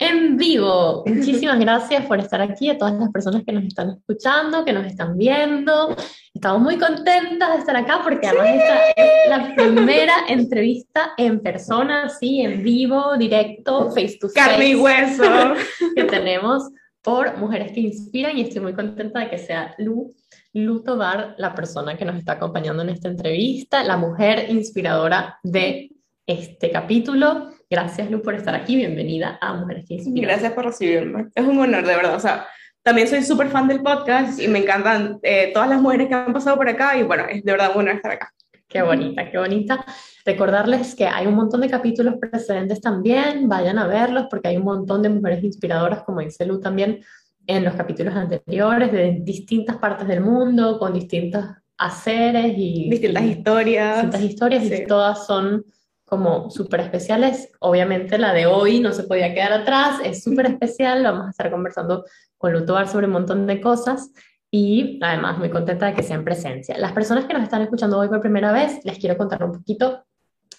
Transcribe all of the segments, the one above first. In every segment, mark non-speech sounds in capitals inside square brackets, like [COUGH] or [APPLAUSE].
en vivo. Muchísimas gracias por estar aquí, a todas las personas que nos están escuchando, que nos están viendo. Estamos muy contentas de estar acá porque además esta es la primera entrevista en persona, sí, en vivo, directo, face to face. Carne y hueso. [LAUGHS] Que tenemos por Mujeres que Inspiran y estoy muy contenta de que sea Lu, Lu Tobar la persona que nos está acompañando en esta entrevista, la mujer inspiradora de este capítulo. Gracias, Lu, por estar aquí. Bienvenida a Mujeres que Inspiran. Gracias por recibirme. Es un honor, de verdad. O sea, también soy súper fan del podcast y me encantan eh, todas las mujeres que han pasado por acá y bueno, es de verdad un honor estar acá. Qué bonita, qué bonita. Recordarles que hay un montón de capítulos precedentes también, vayan a verlos porque hay un montón de mujeres inspiradoras, como dice Lu también, en los capítulos anteriores, de distintas partes del mundo, con distintos haceres y... Distintas historias. Distintas historias y todas son como súper especiales. Obviamente la de hoy no se podía quedar atrás, es súper especial, vamos a estar conversando con Lutobar sobre un montón de cosas y además muy contenta de que sea en presencia. Las personas que nos están escuchando hoy por primera vez, les quiero contar un poquito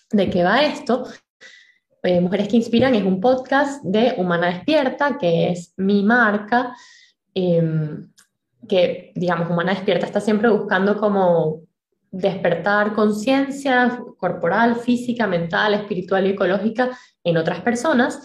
de qué va esto. Eh, Mujeres que Inspiran es un podcast de Humana Despierta, que es mi marca, em, que digamos, Humana Despierta está siempre buscando como despertar conciencia corporal, física, mental, espiritual y ecológica en otras personas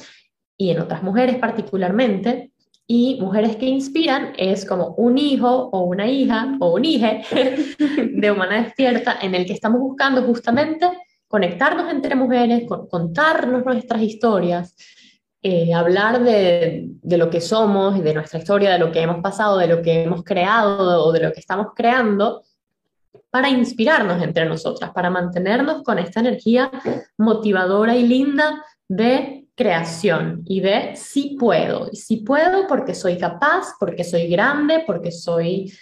y en otras mujeres particularmente. Y mujeres que inspiran es como un hijo o una hija o un hije [LAUGHS] de humana despierta en el que estamos buscando justamente conectarnos entre mujeres, contarnos nuestras historias, eh, hablar de, de, lo que somos, de nuestra historia, de lo que hemos pasado, de lo que hemos creado o de lo que estamos creando para inspirarnos entre nosotras, para mantenernos con esta energía motivadora y linda de creación y de sí puedo. Y sí puedo porque soy capaz, porque soy grande, porque soy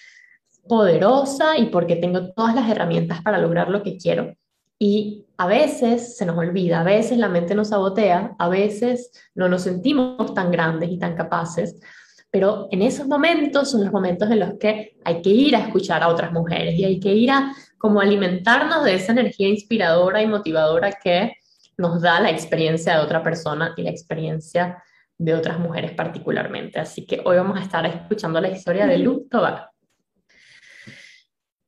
poderosa y porque tengo todas las herramientas para lograr lo que quiero. Y a veces se nos olvida, a veces la mente nos sabotea, a veces no nos sentimos tan grandes y tan capaces, pero en esos momentos son los momentos en los que hay que ir a escuchar a otras mujeres y hay que ir a como alimentarnos de esa energía inspiradora y motivadora que nos da la experiencia de otra persona y la experiencia de otras mujeres particularmente. Así que hoy vamos a estar escuchando la historia de Lu Tobar.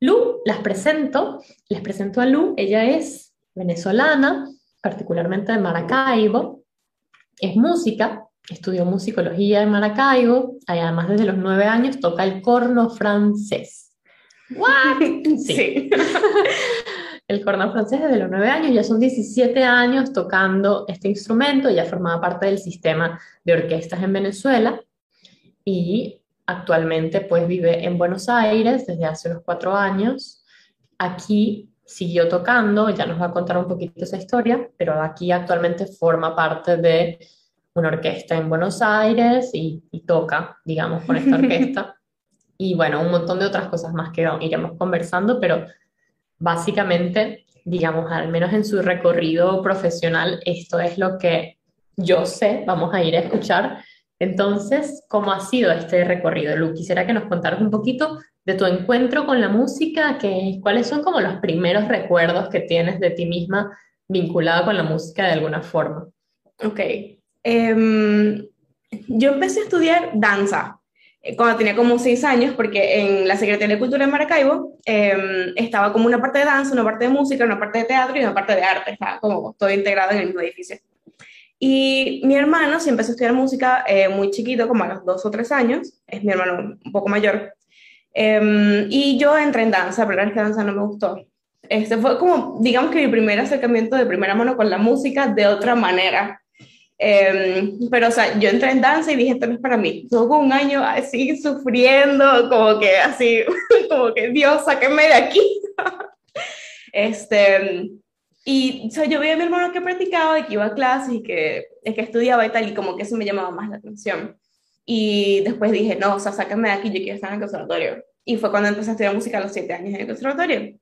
Lu, las presento, les presento a Lu, ella es venezolana, particularmente de Maracaibo, es música, Estudió musicología en Maracaibo, además desde los nueve años toca el corno francés. ¿What? [LAUGHS] Sí. [LAUGHS] el corno francés desde los nueve años, ya son 17 años tocando este instrumento, ya formaba parte del sistema de orquestas en Venezuela y actualmente pues vive en Buenos Aires desde hace unos cuatro años. Aquí siguió tocando, ya nos va a contar un poquito esa historia, pero aquí actualmente forma parte de una orquesta en Buenos Aires y, toca, digamos, con esta orquesta. [LAUGHS] y bueno, un montón de otras cosas más que iremos conversando, pero básicamente, digamos, al menos en su recorrido profesional, esto es lo que yo sé, vamos a ir a escuchar. Entonces, ¿cómo ha sido este recorrido, Lu? Quisiera que nos contaras un poquito de tu encuentro con la música, que, cuáles son como los primeros recuerdos que tienes de ti misma vinculada con la música de alguna forma. Ok, Em, yo empecé a estudiar danza eh, cuando tenía como seis años, porque en la Secretaría de Cultura de Maracaibo em, estaba como una parte de danza, una parte de música, una parte de teatro y una parte de arte, estaba como todo integrado en el mismo edificio. Y mi hermano sí empezó a estudiar música eh, muy chiquito, como a los dos o tres años, es mi hermano un poco mayor. Em, y yo entré en danza, pero es que danza no me gustó. Este fue como, digamos que mi primer acercamiento de primera mano con la música de otra manera. Em, pero, o sea, yo entré en danza y dije, esto no es para mí. Tuve un año así sufriendo, como que así, [LAUGHS] como que Dios, sáquenme de aquí. [LAUGHS] este, y o sea, yo veía a mi hermano que practicaba y que iba a clases y que, que estudiaba y tal, y como que eso me llamaba más la atención. Y después dije, no, o sea, sáquenme de aquí, yo quiero estar en el conservatorio. Y fue cuando empecé a estudiar música a los siete años en el conservatorio.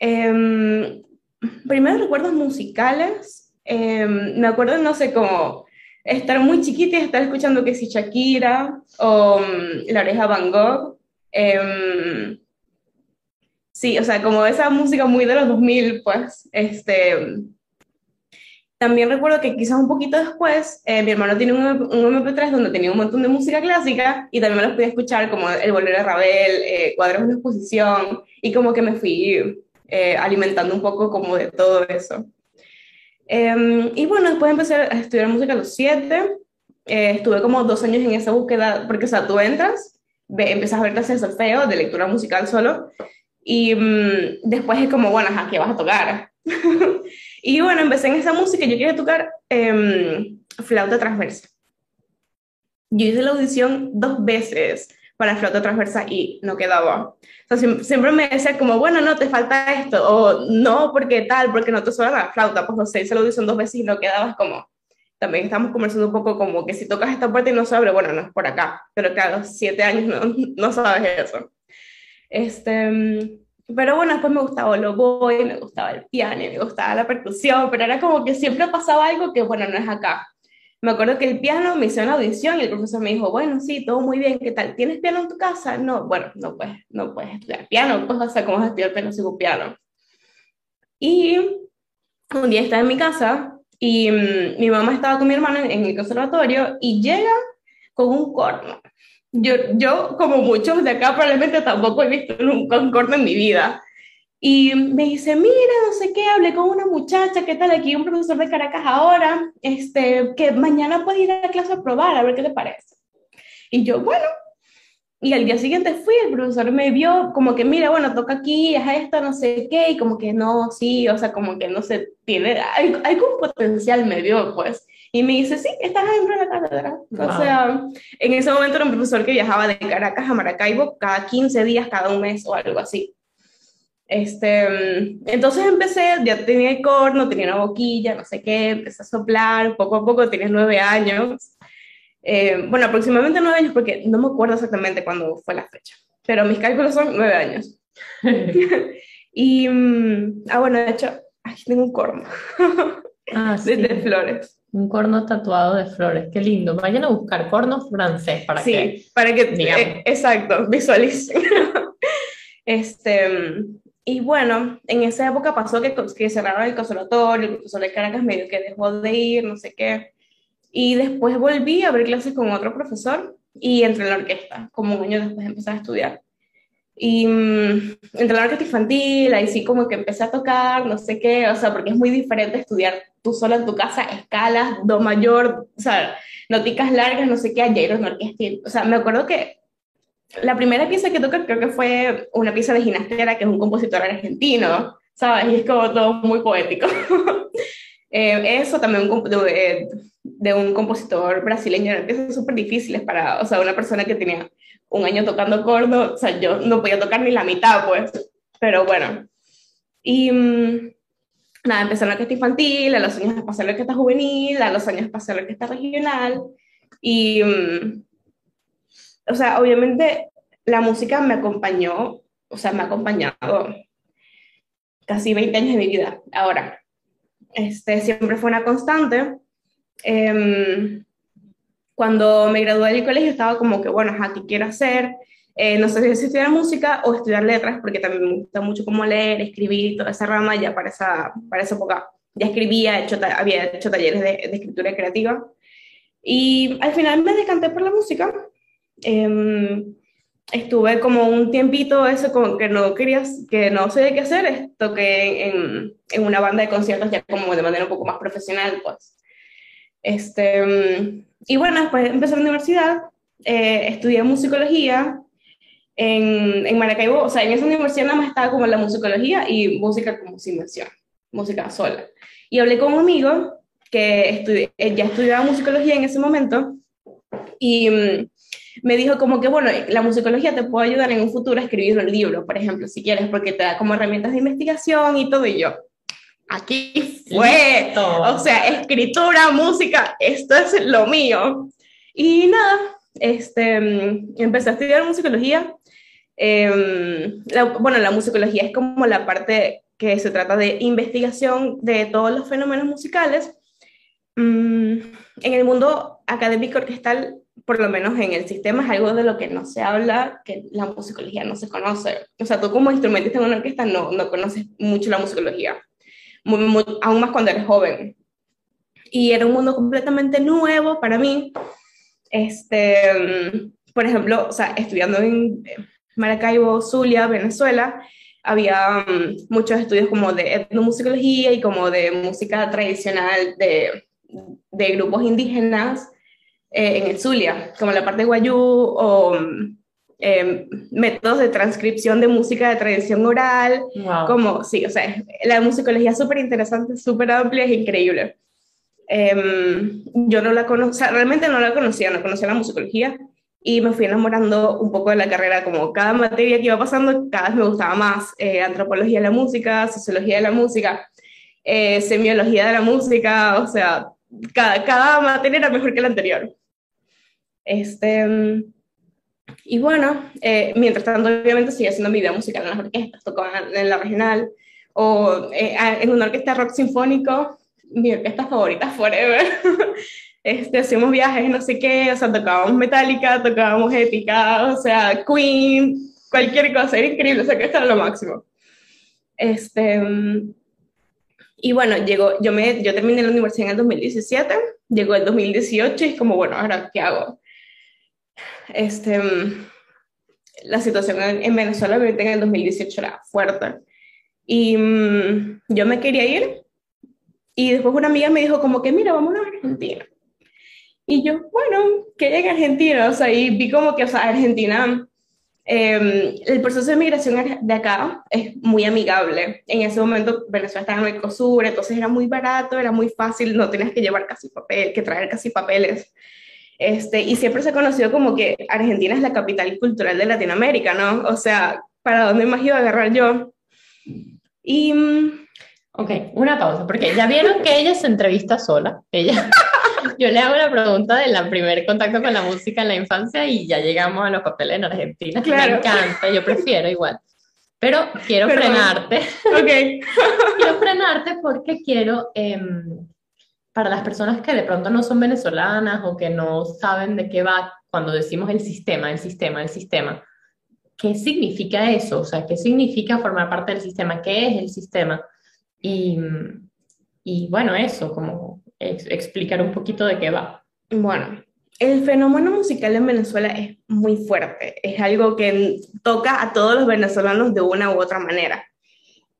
Eh, primeros recuerdos musicales, Em, me acuerdo, no sé, como estar muy chiquita y estar escuchando que si Shakira o um, La Oreja Van Gogh. Em, sí, o sea, como esa música muy de los 2000, pues, este... También recuerdo que quizás un poquito después, eh, mi hermano tiene un, un, MP3 donde tenía un montón de música clásica y también me los podía escuchar, como El Bolero de Ravel, eh, Cuadros de Exposición, y como que me fui eh, alimentando un poco como de todo eso. Em, y bueno, después empecé a estudiar música a los siete, eh, estuve como dos años en esa búsqueda, porque o sea, tú entras, ve, empiezas a ver clases de solfeo, de lectura musical solo, y mm, después es como, bueno, ¿qué vas a tocar? [LAUGHS] y bueno, empecé en esa música, yo quería tocar eh, flauta transversa. Yo hice la audición dos veces para flauta transversa y no quedaba. O sea, siempre, me decía como, bueno, no, te falta esto, o no, porque tal, porque no te suena la flauta, pues no sé, hice la audición dos veces y no quedabas como, también estamos conversando un poco como que si tocas esta parte y no se abre, bueno, no es por acá, pero que a los siete años no, no sabes eso. Este, pero bueno, después me gustaba el oboe, me gustaba el piano, me gustaba la percusión, pero era como que siempre pasaba algo que, bueno, no es acá. Me acuerdo que el piano me hizo una audición y el profesor me dijo, bueno, sí, todo muy bien, ¿qué tal? ¿Tienes piano en tu casa? No, bueno, no puedes, no puedes estudiar piano, pues, o sea, ¿cómo vas a estudiar piano sin un piano? Y un día estaba en mi casa y mm, mi mamá estaba con mi hermana en, el conservatorio y llega con un corno. Yo, yo, como muchos de acá, probablemente tampoco he visto un, un corno en mi vida. Y me dice, mira, no sé qué, hablé con una muchacha, ¿qué tal? Aquí un profesor de Caracas ahora, este, que mañana puede ir a la clase a probar, a ver qué le parece. Y yo, bueno, y al día siguiente fui, el profesor me vio como que, mira, bueno, toca aquí, es esto, no sé qué, y como que no, sí, o sea, como que no se tiene, hay, hay un potencial, me vio, pues. Y me dice, sí, estás dentro de la cátedra. O sea, en ese momento era un profesor que viajaba de Caracas a Maracaibo cada 15 días, cada un mes o algo así. Este, entonces empecé, ya tenía el corno, tenía una boquilla, no sé qué, empecé a soplar, poco a poco, tenía nueve años. Eh, bueno, aproximadamente nueve años, porque no me acuerdo exactamente cuándo fue la fecha, pero mis cálculos son nueve años. [LAUGHS] [LAUGHS] y, mm, ah, bueno, de hecho, aquí tengo un corno [LAUGHS] ah, sí. de, flores. Un corno tatuado de flores, qué lindo. Vayan a buscar cornos francés para sí, que. para que. Eh, exacto, visualicen. este, y bueno, en esa época pasó que, que cerraron el conservatorio, el profesor de Caracas medio que dejó de ir, no sé qué. Y después volví a ver clases con otro profesor y entré en la orquesta, como un año después de empezar a estudiar. Y mmm, entré en la orquesta infantil, ahí sí como que empecé a tocar, no sé qué, o sea, porque es muy diferente estudiar tú sola en tu casa, escalas, do mayor, o sea, noticas largas, no sé qué, ayer en orquesta. O sea, me acuerdo que la primera pieza que toqué creo que fue una pieza de Ginastera, que es un compositor argentino, ¿sabes? Y es como todo muy poético. [LAUGHS] eh, eso también un, de, un compositor brasileño, eran piezas súper difíciles para, o sea, una persona que tenía un año tocando cordo, o sea, yo no podía tocar ni la mitad, pues, pero bueno. Y mmm, nada, empecé en la orquesta infantil, a los años pasé a la orquesta juvenil, a los años pasé a la orquesta regional, y... O sea, obviamente la música me acompañó, o sea, me ha acompañado casi 20 años de mi vida. Ahora, este, siempre fue una constante. Eh, cuando me gradué del colegio estaba como que, bueno, ¿qué quiero hacer? Eh, no sé si estudiar música o estudiar letras, porque también me gusta mucho como leer, escribir, toda esa rama, ya para esa, para esa época ya escribía, hecho, había hecho talleres de, de escritura creativa. Y al final me decanté por la música Em, estuve como un tiempito eso como que no querías, que no sé qué hacer, toqué en, en, una banda de conciertos ya como de manera un poco más profesional, pues. Este, y bueno, después empecé la universidad, eh, estudié musicología en, en, Maracaibo, o sea, en esa universidad nada más estaba como la musicología y música como sin mención, música sola. Y hablé con un amigo que ya estudiaba musicología en ese momento y mm, me dijo como que, bueno, la musicología te puede ayudar en un futuro a escribir un libro, por ejemplo, si quieres, porque te da como herramientas de investigación y todo, y yo, aquí fue, o sea, escritura, música, esto es lo mío. Y nada, este, empecé a estudiar musicología. Em, bueno, la musicología es como la parte que se trata de investigación de todos los fenómenos musicales. Mm, en el mundo académico orquestal por lo menos en el sistema, es algo de lo que no se habla, que la musicología no se conoce. O sea, tú como instrumentista en una orquesta no, no conoces mucho la musicología, aún más cuando eres joven. y era un mundo completamente nuevo para mí. Este, por ejemplo, o sea, estudiando en Maracaibo, Zulia, Venezuela, había mm, muchos estudios como de etnomusicología y como de música tradicional de, de grupos indígenas eh, en el Zulia, como la parte de Guayú o em, métodos de transcripción de música de tradición oral, como, sí, o sea, la musicología es súper interesante, súper amplia, es increíble. Em, yo no la conocía, realmente no la conocía, no conocía la musicología, y me fui enamorando un poco de la carrera, como cada materia que iba pasando, cada vez me gustaba más, eh, antropología de la música, sociología de la música, eh, semiología de la música, o sea, cada, cada materia era mejor que la anterior. Este, y bueno, eh, mientras tanto, obviamente, seguía haciendo mi vida musical en las orquestas, tocaba en la regional, o en una orquesta rock sinfónico, mi orquesta favorita forever. [LAUGHS] este, hacíamos viajes, no sé qué, o sea, tocábamos Metallica, tocábamos Épica, o sea, Queen, cualquier cosa, era increíble, o sea, que esto era lo máximo. Este, y bueno, llegó, yo, me, yo terminé la universidad en el 2017, llegó el 2018 y es como, bueno, ahora, ¿qué hago? Este, la situación en, Venezuela, en el 2018 era fuerte. Y mm, yo me quería ir, y después una amiga me dijo como que, mira, vamos a Argentina. Y yo, bueno, que llegue a Argentina, o sea, y vi como que, o sea, Argentina, em, el proceso de migración de acá es muy amigable. En ese momento Venezuela estaba en Mercosur, entonces era muy barato, era muy fácil, no tenías que llevar casi papel, que traer casi papeles. Este, y siempre se ha conocido como que Argentina es la capital cultural de Latinoamérica, ¿no? O sea, ¿para dónde más iba a agarrar yo? Y... Mm, ok, una pausa, porque ya vieron que ella se entrevista sola. Ella, [LAUGHS] yo le hago la pregunta del primer contacto con la música en la infancia y ya llegamos a los papeles en Argentina. Claro. Me encanta, yo prefiero igual. Pero quiero frenarte. Ok. [LAUGHS] quiero frenarte porque quiero, em, para las personas que de pronto no son venezolanas o que no saben de qué va cuando decimos el sistema, el sistema, el sistema, ¿qué significa eso? O sea, ¿qué significa formar parte del sistema? ¿Qué es el sistema? Y, y bueno, eso, como explicar un poquito de qué va. Bueno, el fenómeno musical en Venezuela es muy fuerte, es algo que toca a todos los venezolanos de una u otra manera.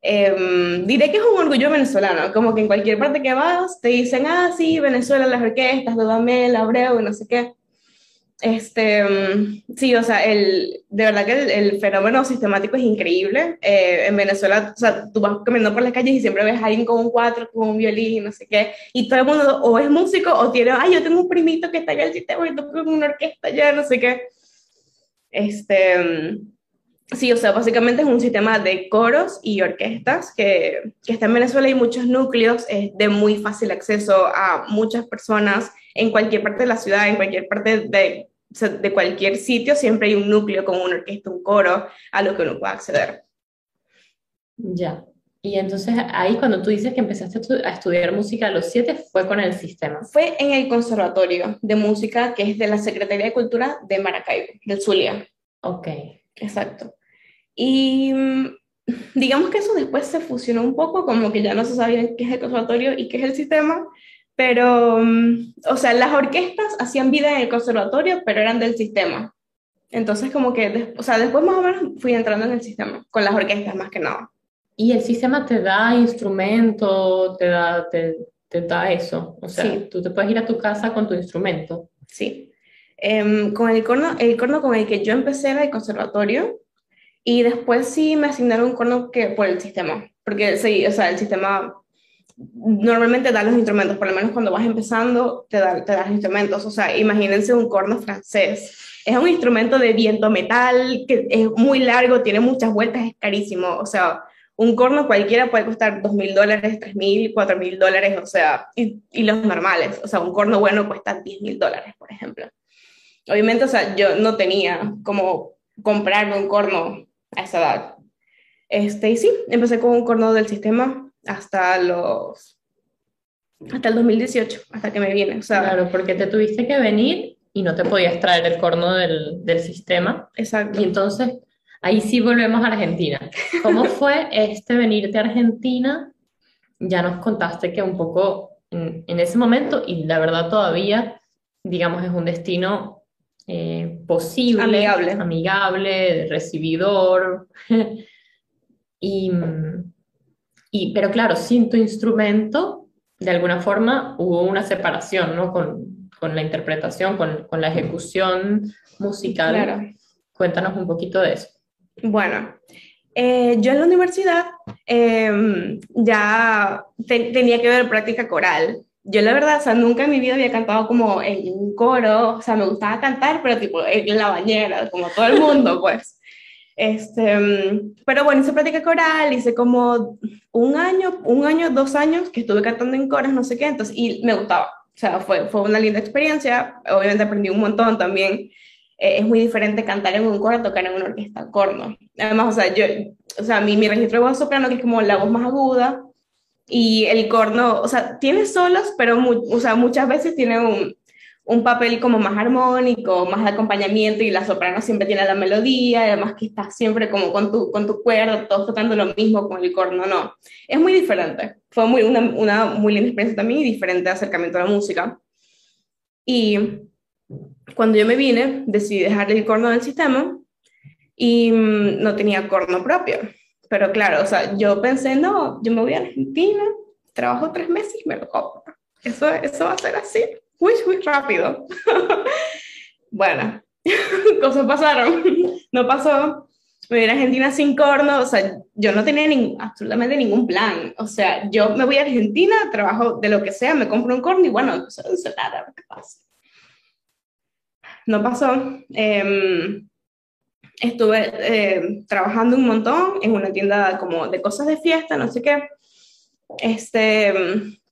Em, diré que es un orgullo venezolano, como que en cualquier parte que vas te dicen, ah, sí, Venezuela, las orquestas, Dudamel, Abreu no sé qué. Este, mm, sí, o sea, el, de verdad que el, fenómeno sistemático es increíble. Eh, en Venezuela, o sea, tú vas caminando por las calles y siempre ves a alguien con un cuatro, con un violín, no sé qué, y todo el mundo o es músico o tiene, ay, yo tengo un primito que está allá el sistema y toca en una orquesta ya, no sé qué. Este, mm, sí, o sea, básicamente es un sistema de coros y orquestas que, que está en Venezuela y muchos núcleos, es de muy fácil acceso a muchas personas en cualquier parte de la ciudad, en cualquier parte de de cualquier sitio siempre hay un núcleo como una orquesta, un coro, a lo que uno pueda acceder. Ya. Y entonces ahí cuando tú dices que empezaste a estudiar música a los siete, fue con el sistema. Fue en el Conservatorio de Música, que es de la Secretaría de Cultura de Maracaibo, del Zulia. Ok. Exacto. Y mm, [LAUGHS] digamos que eso después se fusionó un poco, como que ya no se sabía qué es el conservatorio y qué es el sistema, pero, mm, o sea, las orquestas hacían vida en el conservatorio, pero eran del sistema. Entonces, como que, o sea, después más o menos fui entrando en el sistema, con las orquestas más que nada. ¿Y el sistema te da instrumento, te da, te, te da eso? O sea, tú te puedes ir a tu casa con tu instrumento. Sí. Em, con el corno, el corno con el que yo empecé era el conservatorio, y después sí me asignaron un corno que, por el sistema, porque sí, o sea, el sistema normalmente da los instrumentos, por lo menos cuando vas empezando, te da, te los instrumentos. O sea, imagínense un corno francés. Es un instrumento de viento metal que es muy largo, tiene muchas vueltas, es carísimo. O sea, un corno cualquiera puede costar dos mil dólares, tres mil, cuatro mil dólares, o sea, y, y, los normales. O sea, un corno bueno cuesta diez mil dólares, por ejemplo. Obviamente, o sea, yo no tenía como comprarme un corno a esa edad. Este, y sí, empecé con un corno del sistema hasta los hasta el 2018, hasta que me viene. O sea, claro, porque te tuviste que venir y no te podías traer el corno del, del sistema. Exacto. Y entonces, ahí sí volvemos a Argentina. ¿Cómo [LAUGHS] fue este venirte a Argentina? Ya nos contaste que un poco en, en ese momento y la verdad todavía, digamos, es un destino eh, posible, Amigable. amigable, recibidor. [LAUGHS] y, y, pero claro, sin tu instrumento, de alguna forma hubo una separación, ¿no? Con, con la interpretación, con, con, la ejecución musical. Claro. Cuéntanos un poquito de eso. Bueno, eh, yo en la universidad eh, ya te, tenía que ver práctica coral. Yo la verdad, o sea, nunca en mi vida había cantado como en un coro, o sea, me gustaba cantar, pero tipo en la bañera, como todo el mundo, [LAUGHS] pues. Este, pero bueno, hice práctica coral, hice como un año, un año, dos años que estuve cantando en coros, no sé qué, entonces, y me gustaba. O sea, fue, fue una linda experiencia, obviamente aprendí un montón también. Eh, es muy diferente cantar en un coro a tocar en una orquesta corno. Además, o sea, yo, o sea, mi, mi registro de voz soprano, que es como la voz más aguda, y el corno, o sea, tiene solos, pero o sea, muchas veces tiene un, un, papel como más armónico, más de acompañamiento, y la soprano siempre tiene la melodía, además que estás siempre como con tu, con tu cuerda, todos tocando lo mismo con el corno, no. Es muy diferente. Fue muy, una, una muy linda experiencia también y diferente acercamiento a la música. Y cuando yo me vine, decidí dejar el corno del sistema y mmm, no tenía corno propio. Pero claro, o sea, yo pensé, no, yo me voy a Argentina, trabajo tres meses y me lo compro. Eso, eso va a ser así, muy, muy rápido. [LAUGHS] bueno, [LAUGHS] cosas pasaron, [LAUGHS] no pasó. Me voy a Argentina sin corno, o sea, yo no tenía ni, absolutamente ningún plan. O sea, yo me voy a Argentina, trabajo de lo que sea, me compro un corno y bueno, eso es nada, que pasa. No pasó. Eh, estuve eh, trabajando un montón en una tienda como de cosas de fiesta, no sé qué, este,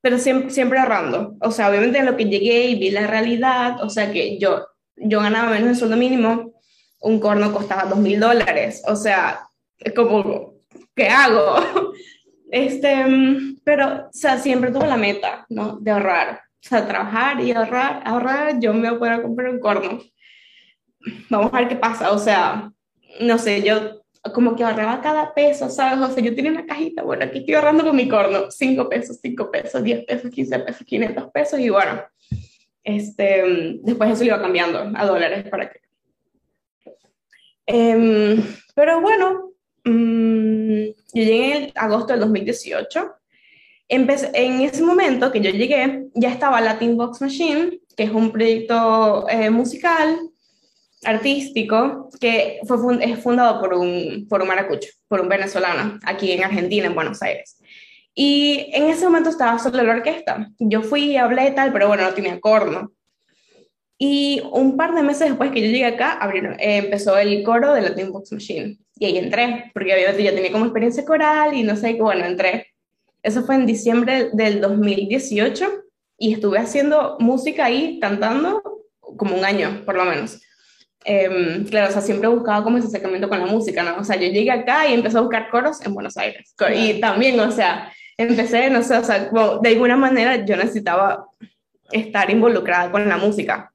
pero siempre, siempre ahorrando. O sea, obviamente en lo que llegué y vi la realidad, o sea, que yo, yo ganaba menos del sueldo mínimo, un corno costaba dos mil dólares, o sea, es como, ¿qué hago? [LAUGHS] Este, pero, o sea, siempre tuve la meta, ¿no? De ahorrar. O sea, trabajar y ahorrar, ahorrar, yo me voy a poder comprar un corno. Vamos a ver qué pasa, o sea, no sé, yo como que ahorraba cada peso, ¿sabes? O sea, yo tenía una cajita, bueno, aquí estoy ahorrando con mi corno, 5 pesos, 5 pesos, 10 pesos, 15 pesos, 500 pesos, y bueno, este, después eso lo iba cambiando a dólares para que... Eh, pero bueno, mmm, yo llegué en agosto del 2018. Empecé, en ese momento que yo llegué, ya estaba Latin Box Machine, que es un proyecto eh, musical artístico que fue es fundado por un, por un maracucho, por un venezolano, aquí en Argentina, en Buenos Aires. Y en ese momento estaba solo la orquesta. Yo fui y hablé tal, pero bueno, no tenía corno. Y un par de meses después que yo llegué acá, abrieron, eh, empezó el coro de la Team Box Machine. Y ahí entré, porque obviamente ya tenía como experiencia coral y no sé, qué bueno, entré. Eso fue en diciembre del 2018 y estuve haciendo música ahí, cantando, como un año, por lo menos. Eh, claro, o sea, siempre buscaba como ese acercamiento con la música, ¿no? O sea, yo llegué acá y empecé a buscar coros en Buenos Aires. Y también, o sea, empecé, no sé, o sea, como de alguna manera yo necesitaba estar involucrada con la música.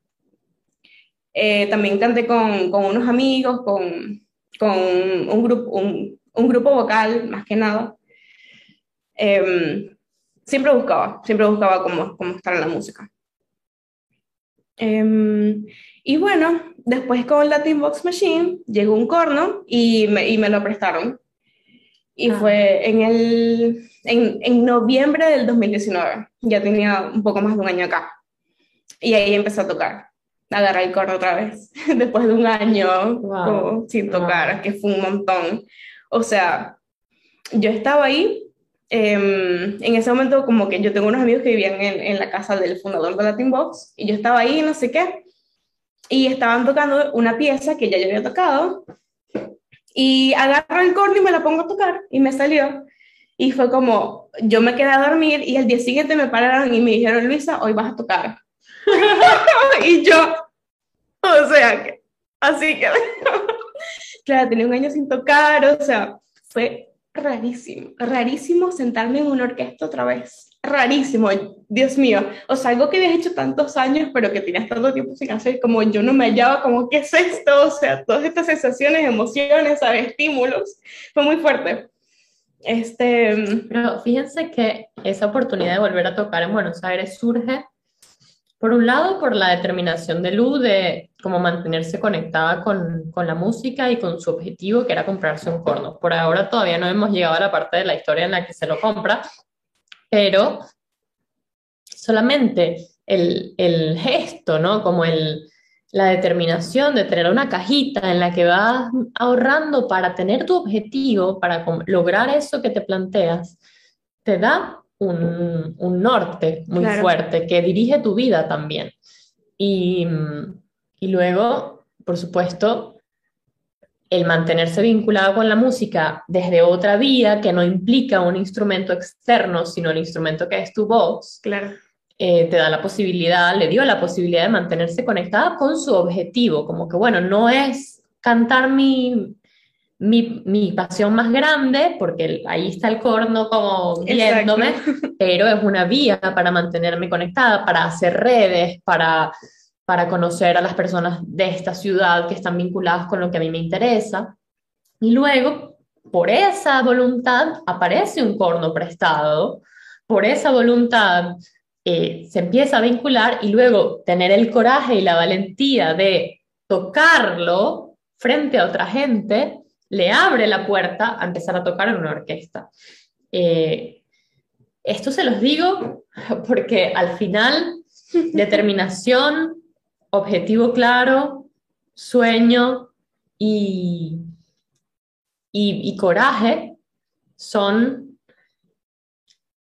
Eh, también canté con, con, unos amigos, con, con un, grupo, un, un, grupo vocal, más que nada. Eh, siempre buscaba, siempre buscaba cómo, cómo estar en la música. Eh, y bueno, después con Latin Box Machine llegó un corno y me, y me lo prestaron. Y ah. fue en, el, en, en, noviembre del 2019. Ya tenía un poco más de un año acá. Y ahí empecé a tocar. Agarré el corno otra vez. [LAUGHS] Después de un año wow. como, sin tocar, wow. que fue un montón. O sea, yo estaba ahí. Eh, en ese momento, como que yo tengo unos amigos que vivían en, en la casa del fundador de Latin Box. Y yo estaba ahí, no sé qué y estaban tocando una pieza que ya yo había tocado y agarro el corno y me la pongo a tocar y me salió y fue como yo me quedé a dormir y el día siguiente me pararon y me dijeron Luisa hoy vas a tocar [LAUGHS] y yo o sea que así que [LAUGHS] claro tenía un año sin tocar o sea fue rarísimo rarísimo sentarme en una orquesta otra vez rarísimo, Dios mío, o sea, algo que habías hecho tantos años, pero que tenías tanto tiempo sin hacer, como yo no me hallaba, como, ¿qué es esto? O sea, todas estas sensaciones, emociones, ¿sabes? estímulos, fue muy fuerte. Este, Pero fíjense que esa oportunidad de volver a tocar en Buenos Aires surge, por un lado, por la determinación de Lu de cómo mantenerse conectada con, con la música y con su objetivo, que era comprarse un corno. Por ahora todavía no hemos llegado a la parte de la historia en la que se lo compra, pero solamente el, el gesto, ¿no? Como el, la determinación de tener una cajita en la que vas ahorrando para tener tu objetivo, para lograr eso que te planteas, te da un, un norte muy Claro. fuerte que dirige tu vida también. Y, y luego, por supuesto, el mantenerse vinculado con la música desde otra vía que no implica un instrumento externo, sino el instrumento que es tu voz, claro, eh, te da la posibilidad, le dio la posibilidad de mantenerse conectada con su objetivo, como que bueno, no es cantar mi, mi, mi pasión más grande, porque ahí está el corno como Exacto. viéndome, [LAUGHS] pero es una vía para mantenerme conectada, para hacer redes, para, para conocer a las personas de esta ciudad que están vinculadas con lo que a mí me interesa. Y luego, por esa voluntad, aparece un corno prestado, por esa voluntad eh, se empieza a vincular y luego tener el coraje y la valentía de tocarlo frente a otra gente, le abre la puerta a empezar a tocar en una orquesta. Eh, esto se los digo [LAUGHS] porque al final, [LAUGHS] determinación, objetivo claro, sueño y, y, y coraje son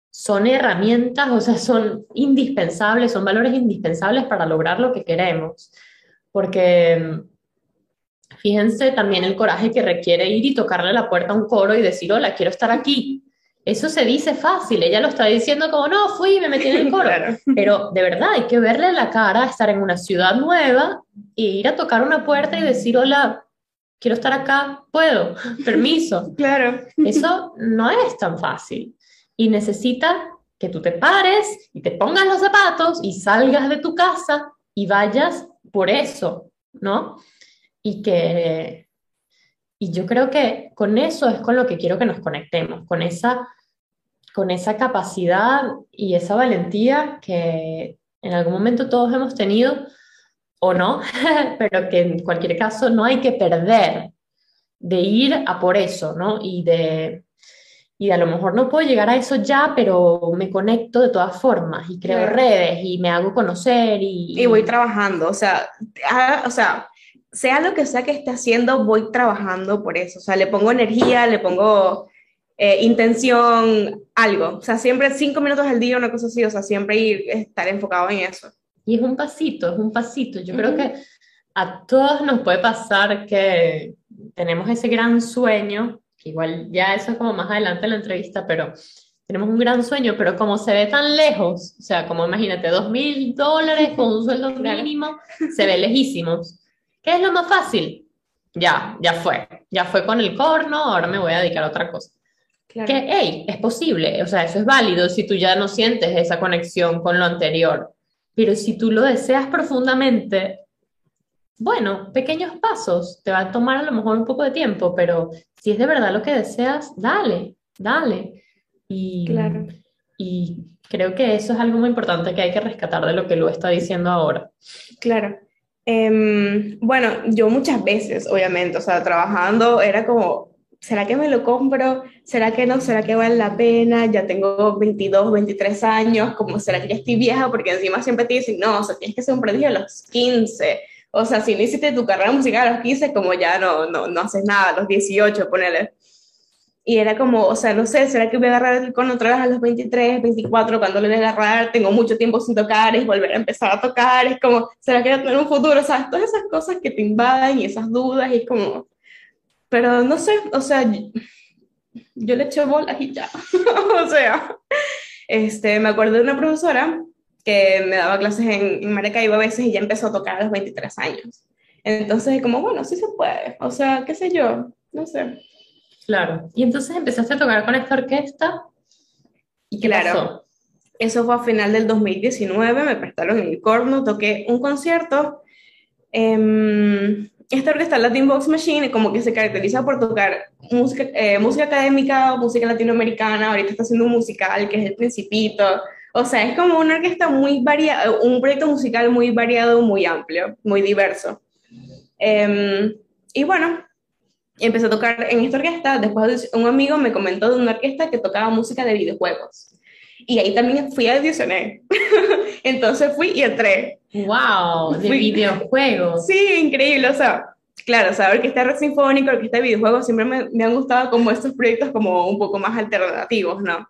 son herramientas, o sea, son indispensables, son valores indispensables para lograr lo que queremos. Porque fíjense también el coraje que requiere ir y tocarle la puerta a un coro y decir, hola, quiero estar aquí. Eso se dice fácil, ella lo está diciendo como, no, fui y me metí en el [LAUGHS] coro. claro, Pero de verdad hay que verle la cara, estar en una ciudad nueva e ir a tocar una puerta y decir, hola, quiero estar acá, puedo, permiso. [LAUGHS] claro, Eso no es tan fácil y necesita que tú te pares y te pongas los zapatos y salgas de tu casa y vayas por eso, ¿no? Y que y yo creo que con eso es con lo que quiero que nos conectemos, con esa con esa capacidad y esa valentía que en algún momento todos hemos tenido o no, [LAUGHS] pero que en cualquier caso no hay que perder de ir a por eso, ¿no? Y de y a lo mejor no puedo llegar a eso ya, pero me conecto de todas formas y creo redes y me hago conocer y, y voy trabajando, o sea, ah, o sea, sea lo que sea que esté haciendo, voy trabajando por eso, o sea, le pongo energía, le pongo eh, intención, algo, o sea, siempre cinco minutos al día, una cosa así, o sea, siempre ir, estar enfocado en eso. Y es un pasito, es un pasito. Yo creo que a todos nos puede pasar que tenemos ese gran sueño, que igual ya eso es como más adelante en la entrevista, pero tenemos un gran sueño, pero como se ve tan lejos, o sea, como imagínate, dos mil dólares con un sueldo [LAUGHS] mínimo, se ve lejísimos. ¿Qué es lo más fácil? Ya, ya fue, ya fue con el corno, ahora me voy a dedicar a otra cosa. Claro. Que, hey, es posible, o sea, eso es válido si tú ya no sientes esa conexión con lo anterior. Pero si tú lo deseas profundamente, bueno, pequeños pasos, te va a tomar a lo mejor un poco de tiempo, pero si es de verdad lo que deseas, dale, dale. Y, Claro. y creo que eso es algo muy importante que hay que rescatar de lo que Lu está diciendo ahora. Claro. Em, bueno, yo muchas veces, obviamente, o sea, trabajando era como, ¿será que me lo compro? ¿Será que no? ¿Será que vale la pena? Ya tengo 22, 23 años, como, ¿será que ya estoy vieja? Porque encima siempre te dicen, no, o sea, tienes que ser un prodigio a los 15. O sea, si no hiciste tu carrera musical a los 15, como ya no, no, no haces nada, a los 18, ponele. Y era como, o sea, no sé, ¿será que voy a agarrar con otra vez a los 23, 24, cuando le dé agarrar? Tengo mucho tiempo sin tocar, es volver a empezar a tocar, es como, ¿será que voy a tener un futuro? ¿Sabes? Todas esas cosas que te invaden y esas dudas, y es como, pero no sé, o sea, yo, yo le eché bolas y ya. [LAUGHS] o sea, este, me acuerdo de una profesora que me daba clases en, en Maracaibo a veces y ya empezó a tocar a los 23 años. Entonces, como, bueno, sí se puede, o sea, qué sé yo, no sé. Claro. Y entonces empezaste a tocar con esta orquesta. ¿Y qué Claro. pasó? Eso fue a final del 2019, me prestaron el corno, toqué un concierto. em, esta orquesta Latin Box Machine como que se caracteriza por tocar música, eh, música académica, música latinoamericana, ahorita está haciendo un musical que es El Principito, o sea, es como una orquesta muy variada, un proyecto musical muy variado, muy amplio, muy diverso. Em, y bueno, empecé a tocar en esta orquesta, después un amigo me comentó de una orquesta que tocaba música de videojuegos. Y ahí también fui a audicionar. [LAUGHS] Entonces fui y entré. ¡Wow! De videojuegos. Sí, increíble. O sea, claro, saber que está rock sinfónico, que está de videojuegos, siempre me, me, han gustado como estos proyectos como un poco más alternativos, ¿no?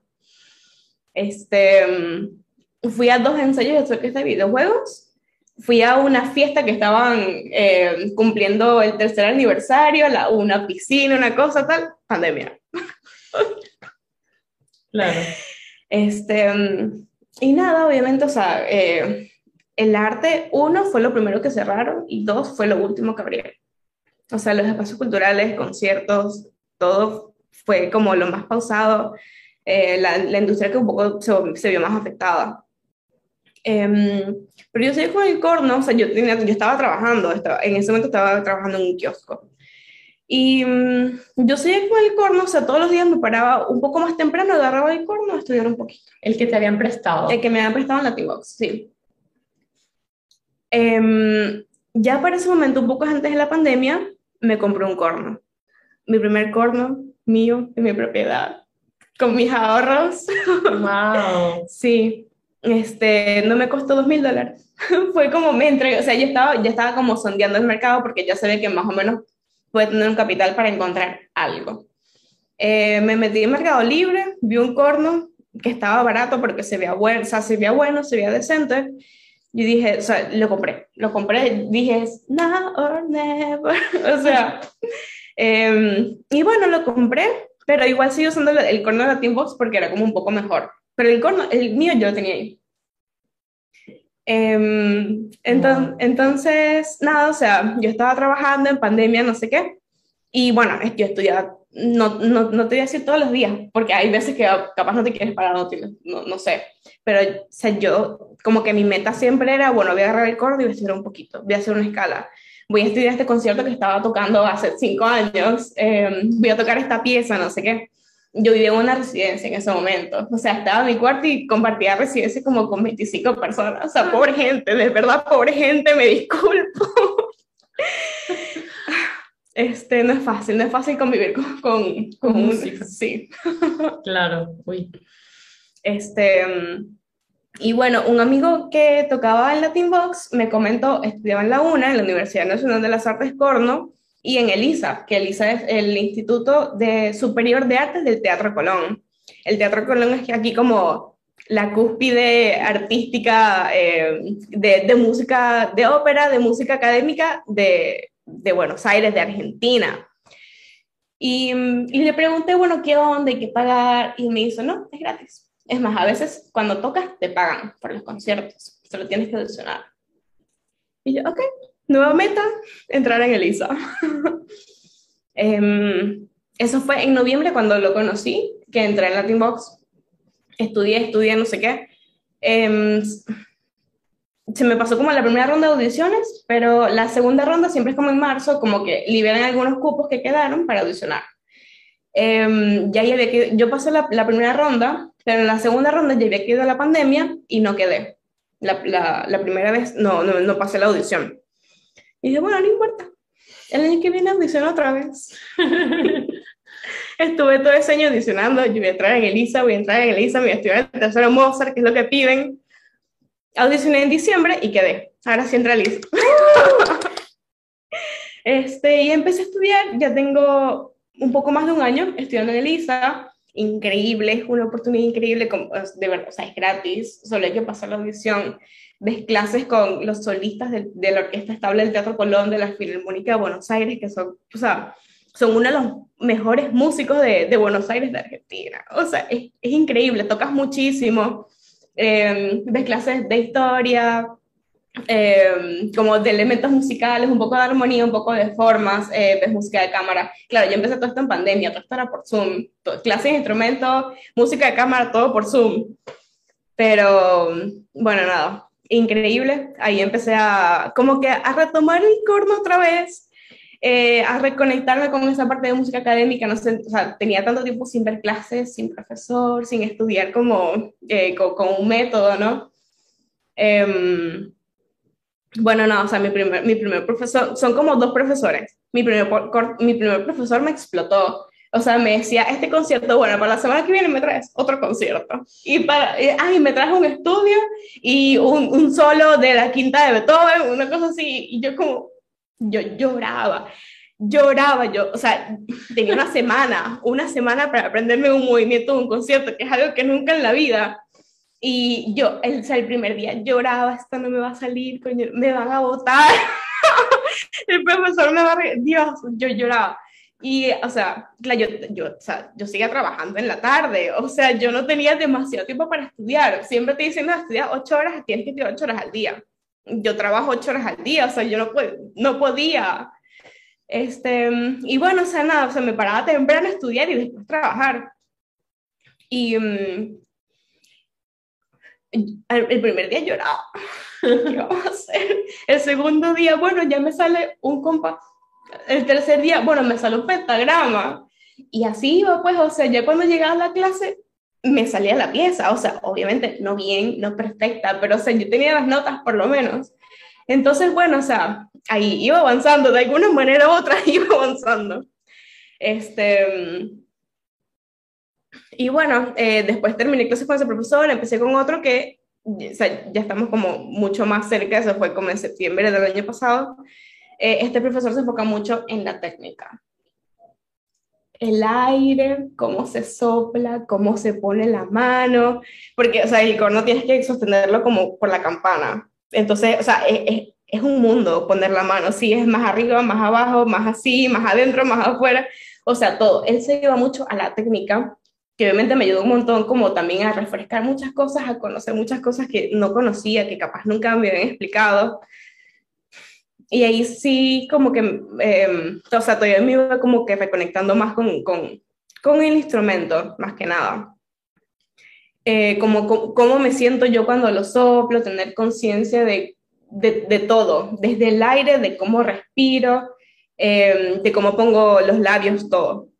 Este, mm, fui a dos ensayos de orquesta de videojuegos. Fui a una fiesta que estaban eh, cumpliendo el tercer aniversario, la, una piscina, una cosa tal, pandemia. Claro. Este, y nada, obviamente, o sea, eh, el arte, uno, fue lo primero que cerraron y dos, fue lo último que abrieron. O sea, los espacios culturales, conciertos, todo fue como lo más pausado, eh, la, la, industria que un poco se, se vio más afectada. Eh, pero yo seguí con el corno, o sea, yo, tenía, yo estaba trabajando, estaba, en ese momento estaba trabajando en un kiosco. Y um, yo seguía con el corno, o sea, todos los días me paraba un poco más temprano, agarraba el corno a estudiar un poquito. El que te habían prestado. El que me habían prestado en Latinbox, sí. Eh, ya para ese momento, un poco antes de la pandemia, me compré un corno. Mi primer corno mío, de mi propiedad, con mis ahorros. ¡Wow! [LAUGHS] sí, este, no me costó dos mil dólares. [LAUGHS] Fue como me o sea, yo estaba, ya estaba como sondeando el mercado porque ya sabía que más o menos puede tener un capital para encontrar algo. Eh, me metí en Mercado Libre, vi un corno que estaba barato porque se veía bueno, o sea, se veía bueno, se veía decente. Y dije, o sea, lo compré, lo compré, dije, now or never, [LAUGHS] o sea, eh, y bueno, lo compré, pero igual sigo usando el corno de la Teambox porque era como un poco mejor. Pero el corno, el mío yo lo tenía ahí. Eh, entonces, wow. entonces, nada, o sea, yo estaba trabajando en pandemia, no sé qué, y bueno, yo estudiaba, no, no, no te voy a decir todos los días, porque hay veces que capaz no te quieres parar, no, no, no sé, pero o sea, yo, como que mi meta siempre era, bueno, voy a agarrar el corno y voy a estudiar un poquito, voy a hacer una escala, voy a estudiar este concierto que estaba tocando hace cinco años, eh, voy a tocar esta pieza, no sé qué yo vivía en una residencia en ese momento. O sea, estaba en mi cuarto y compartía residencia como con 25 personas. O sea, pobre gente, de verdad, pobre gente, me disculpo. Este, no es fácil, no es fácil convivir con, con, con un... Sí. Claro, uy. Este, y bueno, un amigo que tocaba en Latin Box me comentó, estudiaba en la UNA, en la Universidad Nacional de las Artes Corno, y en ELISA, que ELISA es el Instituto de Superior de Artes del Teatro Colón. El Teatro Colón es aquí como la cúspide artística eh, de, de, música, de ópera, de música académica de, de Buenos Aires, de Argentina. Y, y, le pregunté, bueno, ¿qué onda? ¿Y qué pagar? Y me dijo, no, es gratis. Es más, a veces cuando tocas te pagan por los conciertos, solo tienes que audicionar. Y yo, ok, Nueva meta, entrar en ELISA. [LAUGHS] eh, eso fue en noviembre cuando lo conocí, que entré en Latin Box. Estudié, estudié, no sé qué. Eh, se me pasó como la primera ronda de audiciones, pero la segunda ronda siempre es como en marzo, como que liberan algunos cupos que quedaron para audicionar. Eh, ya había que, yo pasé la, primera ronda, pero en la segunda ronda ya había quedado la pandemia y no quedé. La, la, la primera vez no, no, no pasé la audición. Y dije, bueno, no importa. El año que viene audiciono otra vez. [LAUGHS] Estuve todo ese año audicionando. Yo voy a entrar en Elisa, voy a entrar en Elisa, voy a estudiar el tercero Mozart, que es lo que piden. Audicioné en diciembre y quedé. Ahora sí entré a Elisa. [LAUGHS] este, y empecé a estudiar. Ya tengo un poco más de un año estudiando en Elisa. Increíble, es una oportunidad increíble. De verdad, o sea, es gratis. Solo hay que pasar la audición ves clases con los solistas de, de, la Orquesta Estable del Teatro Colón, de la Filarmónica de Buenos Aires, que son, o sea, son uno de los mejores músicos de, de Buenos Aires, de Argentina. O sea, es, es increíble, tocas muchísimo, eh, ves clases de historia, eh, como de elementos musicales, un poco de armonía, un poco de formas, eh, ves música de cámara. Claro, yo empecé todo esto en pandemia, todo esto era por Zoom, todo, clases de instrumentos, música de cámara, todo por Zoom. Pero, bueno, nada, increíble. Ahí empecé a como que a retomar el corno otra vez. eh, a reconectarme con esa parte de música académica, no sé, o sea, tenía tanto tiempo sin ver clases, sin profesor, sin estudiar como eh, con, un método, ¿no? Bueno, no, o sea, mi primer, mi primer profesor, son como dos profesores. Mi primer, mi primer profesor me explotó. O sea, me decía, este concierto, bueno, para la semana que viene me traes otro concierto. Y para, ay, me traes un estudio y un, un, solo de la quinta de Beethoven, una cosa así. Y yo como, yo lloraba, lloraba, yo, o sea, tenía una semana, una semana para aprenderme un movimiento de un concierto, que es algo que nunca en la vida. Y yo, el, el primer día lloraba, esto no me va a salir, coño, me van a votar. [LAUGHS] el profesor me va a... Dios, yo lloraba. Y, o sea, yo, yo, o sea, yo seguía trabajando en la tarde, o sea, yo no tenía demasiado tiempo para estudiar. Siempre te dicen, no, estudiar ocho horas, tienes que estudiar ocho horas al día. Yo trabajo ocho horas al día, o sea, yo no, no podía. Este, y bueno, o sea, nada, o sea, me paraba temprano a estudiar y después trabajar. Y mm, el primer día lloraba. [LAUGHS] ¿Qué vamos a hacer? El segundo día, bueno, ya me sale un compás el tercer día, bueno, me salió un pentagrama. Y así iba, pues, o sea, ya cuando llegaba a la clase, me salía la pieza, o sea, obviamente no bien, no perfecta, pero o sea, yo tenía las notas por lo menos. Entonces, bueno, o sea, ahí iba avanzando, de alguna manera u otra [LAUGHS] iba avanzando. Este, y bueno, eh, después terminé clases con ese profesor, empecé con otro que, ya estamos como mucho más cerca, eso fue como en septiembre del año pasado, eh, este profesor se enfoca mucho en la técnica. El aire, cómo se sopla, cómo se pone la mano, porque, o sea, el corno tienes que sostenerlo como por la campana. Entonces, o sea, es, es un mundo poner la mano, sí, es más arriba, más abajo, más así, más adentro, más afuera, o sea, todo. Él se lleva mucho a la técnica, que obviamente me ayudó un montón como también a refrescar muchas cosas, a conocer muchas cosas que no conocía, que capaz nunca me habían explicado. Y ahí sí, como que, em, o sea, todavía me iba como que reconectando más con, con, con el instrumento, más que nada. Eh, como, cómo me siento yo cuando lo soplo, tener conciencia de, de, de, todo, desde el aire, de cómo respiro, em, de cómo pongo los labios, todo.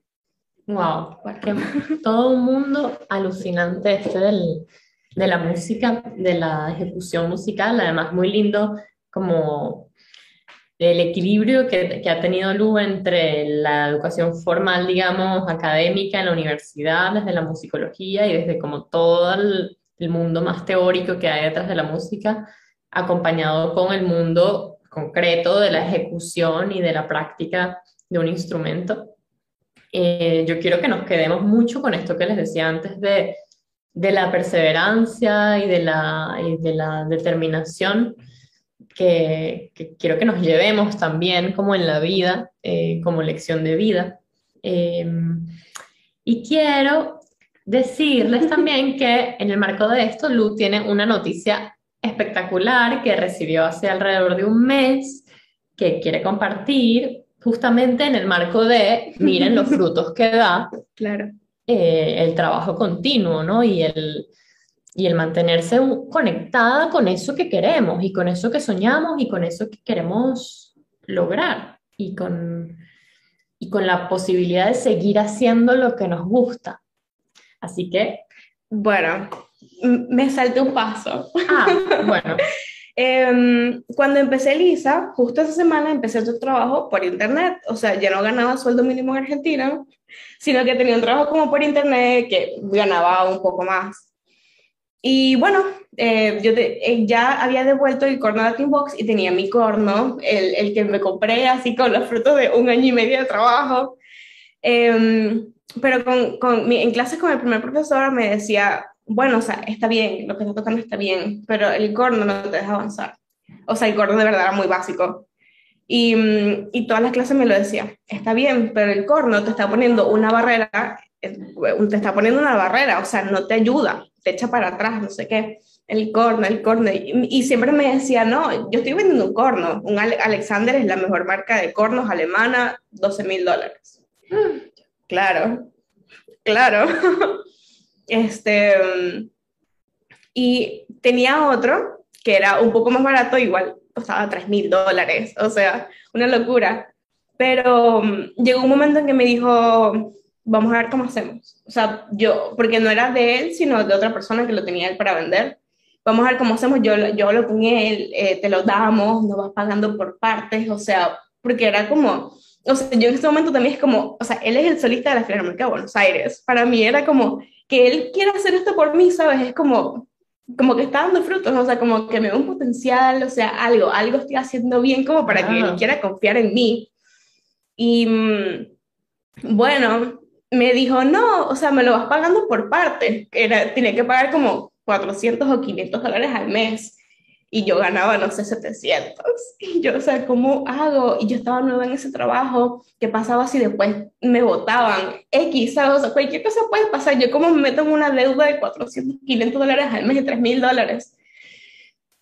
Wow, [LAUGHS] todo un mundo alucinante este del, de la música, de la ejecución musical, además muy lindo como el equilibrio que, que, ha tenido Lu entre la educación formal, digamos, académica en la universidad, desde la musicología y desde como todo el, el, mundo más teórico que hay detrás de la música, acompañado con el mundo concreto de la ejecución y de la práctica de un instrumento. Eh, yo quiero que nos quedemos mucho con esto que les decía antes de, de la perseverancia y de la, y de la determinación que, quiero que nos llevemos también como en la vida, eh, como lección de vida. Em, y quiero decirles también que en el marco de esto, Lu tiene una noticia espectacular que recibió hace alrededor de un mes, que quiere compartir justamente en el marco de, miren los frutos que da [LAUGHS] claro. Eh, el trabajo continuo, ¿no? Y el, y el mantenerse conectada con eso que queremos y con eso que soñamos y con eso que queremos lograr y con, y con la posibilidad de seguir haciendo lo que nos gusta. Así que... Bueno, me salté un paso. Ah, bueno. [LAUGHS] Em, cuando empecé Lisa, justo esa semana empecé otro trabajo por internet, o sea, ya no ganaba sueldo mínimo en Argentina, sino que tenía un trabajo como por internet que ganaba un poco más. Y bueno, eh, yo eh, ya había devuelto el corno de Box y tenía mi corno, el, el, que me compré así con los frutos de un año y medio de trabajo. Em, pero con, con en clases con el primer profesor me decía, bueno, o sea, está bien, lo que está tocando está bien, pero el corno no te deja avanzar. O sea, el corno de verdad era muy básico. Y, mm, y todas las clases me lo decía, está bien, pero el corno te está poniendo una barrera, eh, te está poniendo una barrera, o sea, no te ayuda te echa para atrás, no sé qué, el corno, el corno. Y, siempre me decía, no, yo estoy vendiendo un corno. Un Alexander es la mejor marca de cornos alemana, 12 mil dólares. Claro, claro. [LAUGHS] este, y tenía otro que era un poco más barato, igual costaba 3 mil dólares, o sea, una locura. Pero mm, llegó un momento en que me dijo, vamos a ver cómo hacemos. O sea, yo, porque no era de él, sino de otra persona que lo tenía él para vender. Vamos a ver cómo hacemos, yo, yo hablo con él, eh, te lo damos, no vas pagando por partes, o sea, porque era como, o sea, yo en este momento también es como, o sea, él es el solista de la Filarmónica de Buenos Aires. Para mí era como que él quiera hacer esto por mí, ¿sabes? Es como, como que está dando frutos, o sea, como que me ve un potencial, o sea, algo, algo estoy haciendo bien como para que él quiera confiar en mí. Y mm, bueno, me dijo, no, o sea, me lo vas pagando por parte. Era, tenía que pagar como 400 o 500 dólares al mes. Y yo ganaba, no sé, 700. Y yo, o sea, ¿cómo hago? Y yo estaba nueva en ese trabajo. ¿Qué pasaba si después me votaban? X, ¿sabes? O sea, cualquier cosa puede pasar. Yo como me meto en una deuda de 400, 500 dólares al mes, de 3 mil dólares.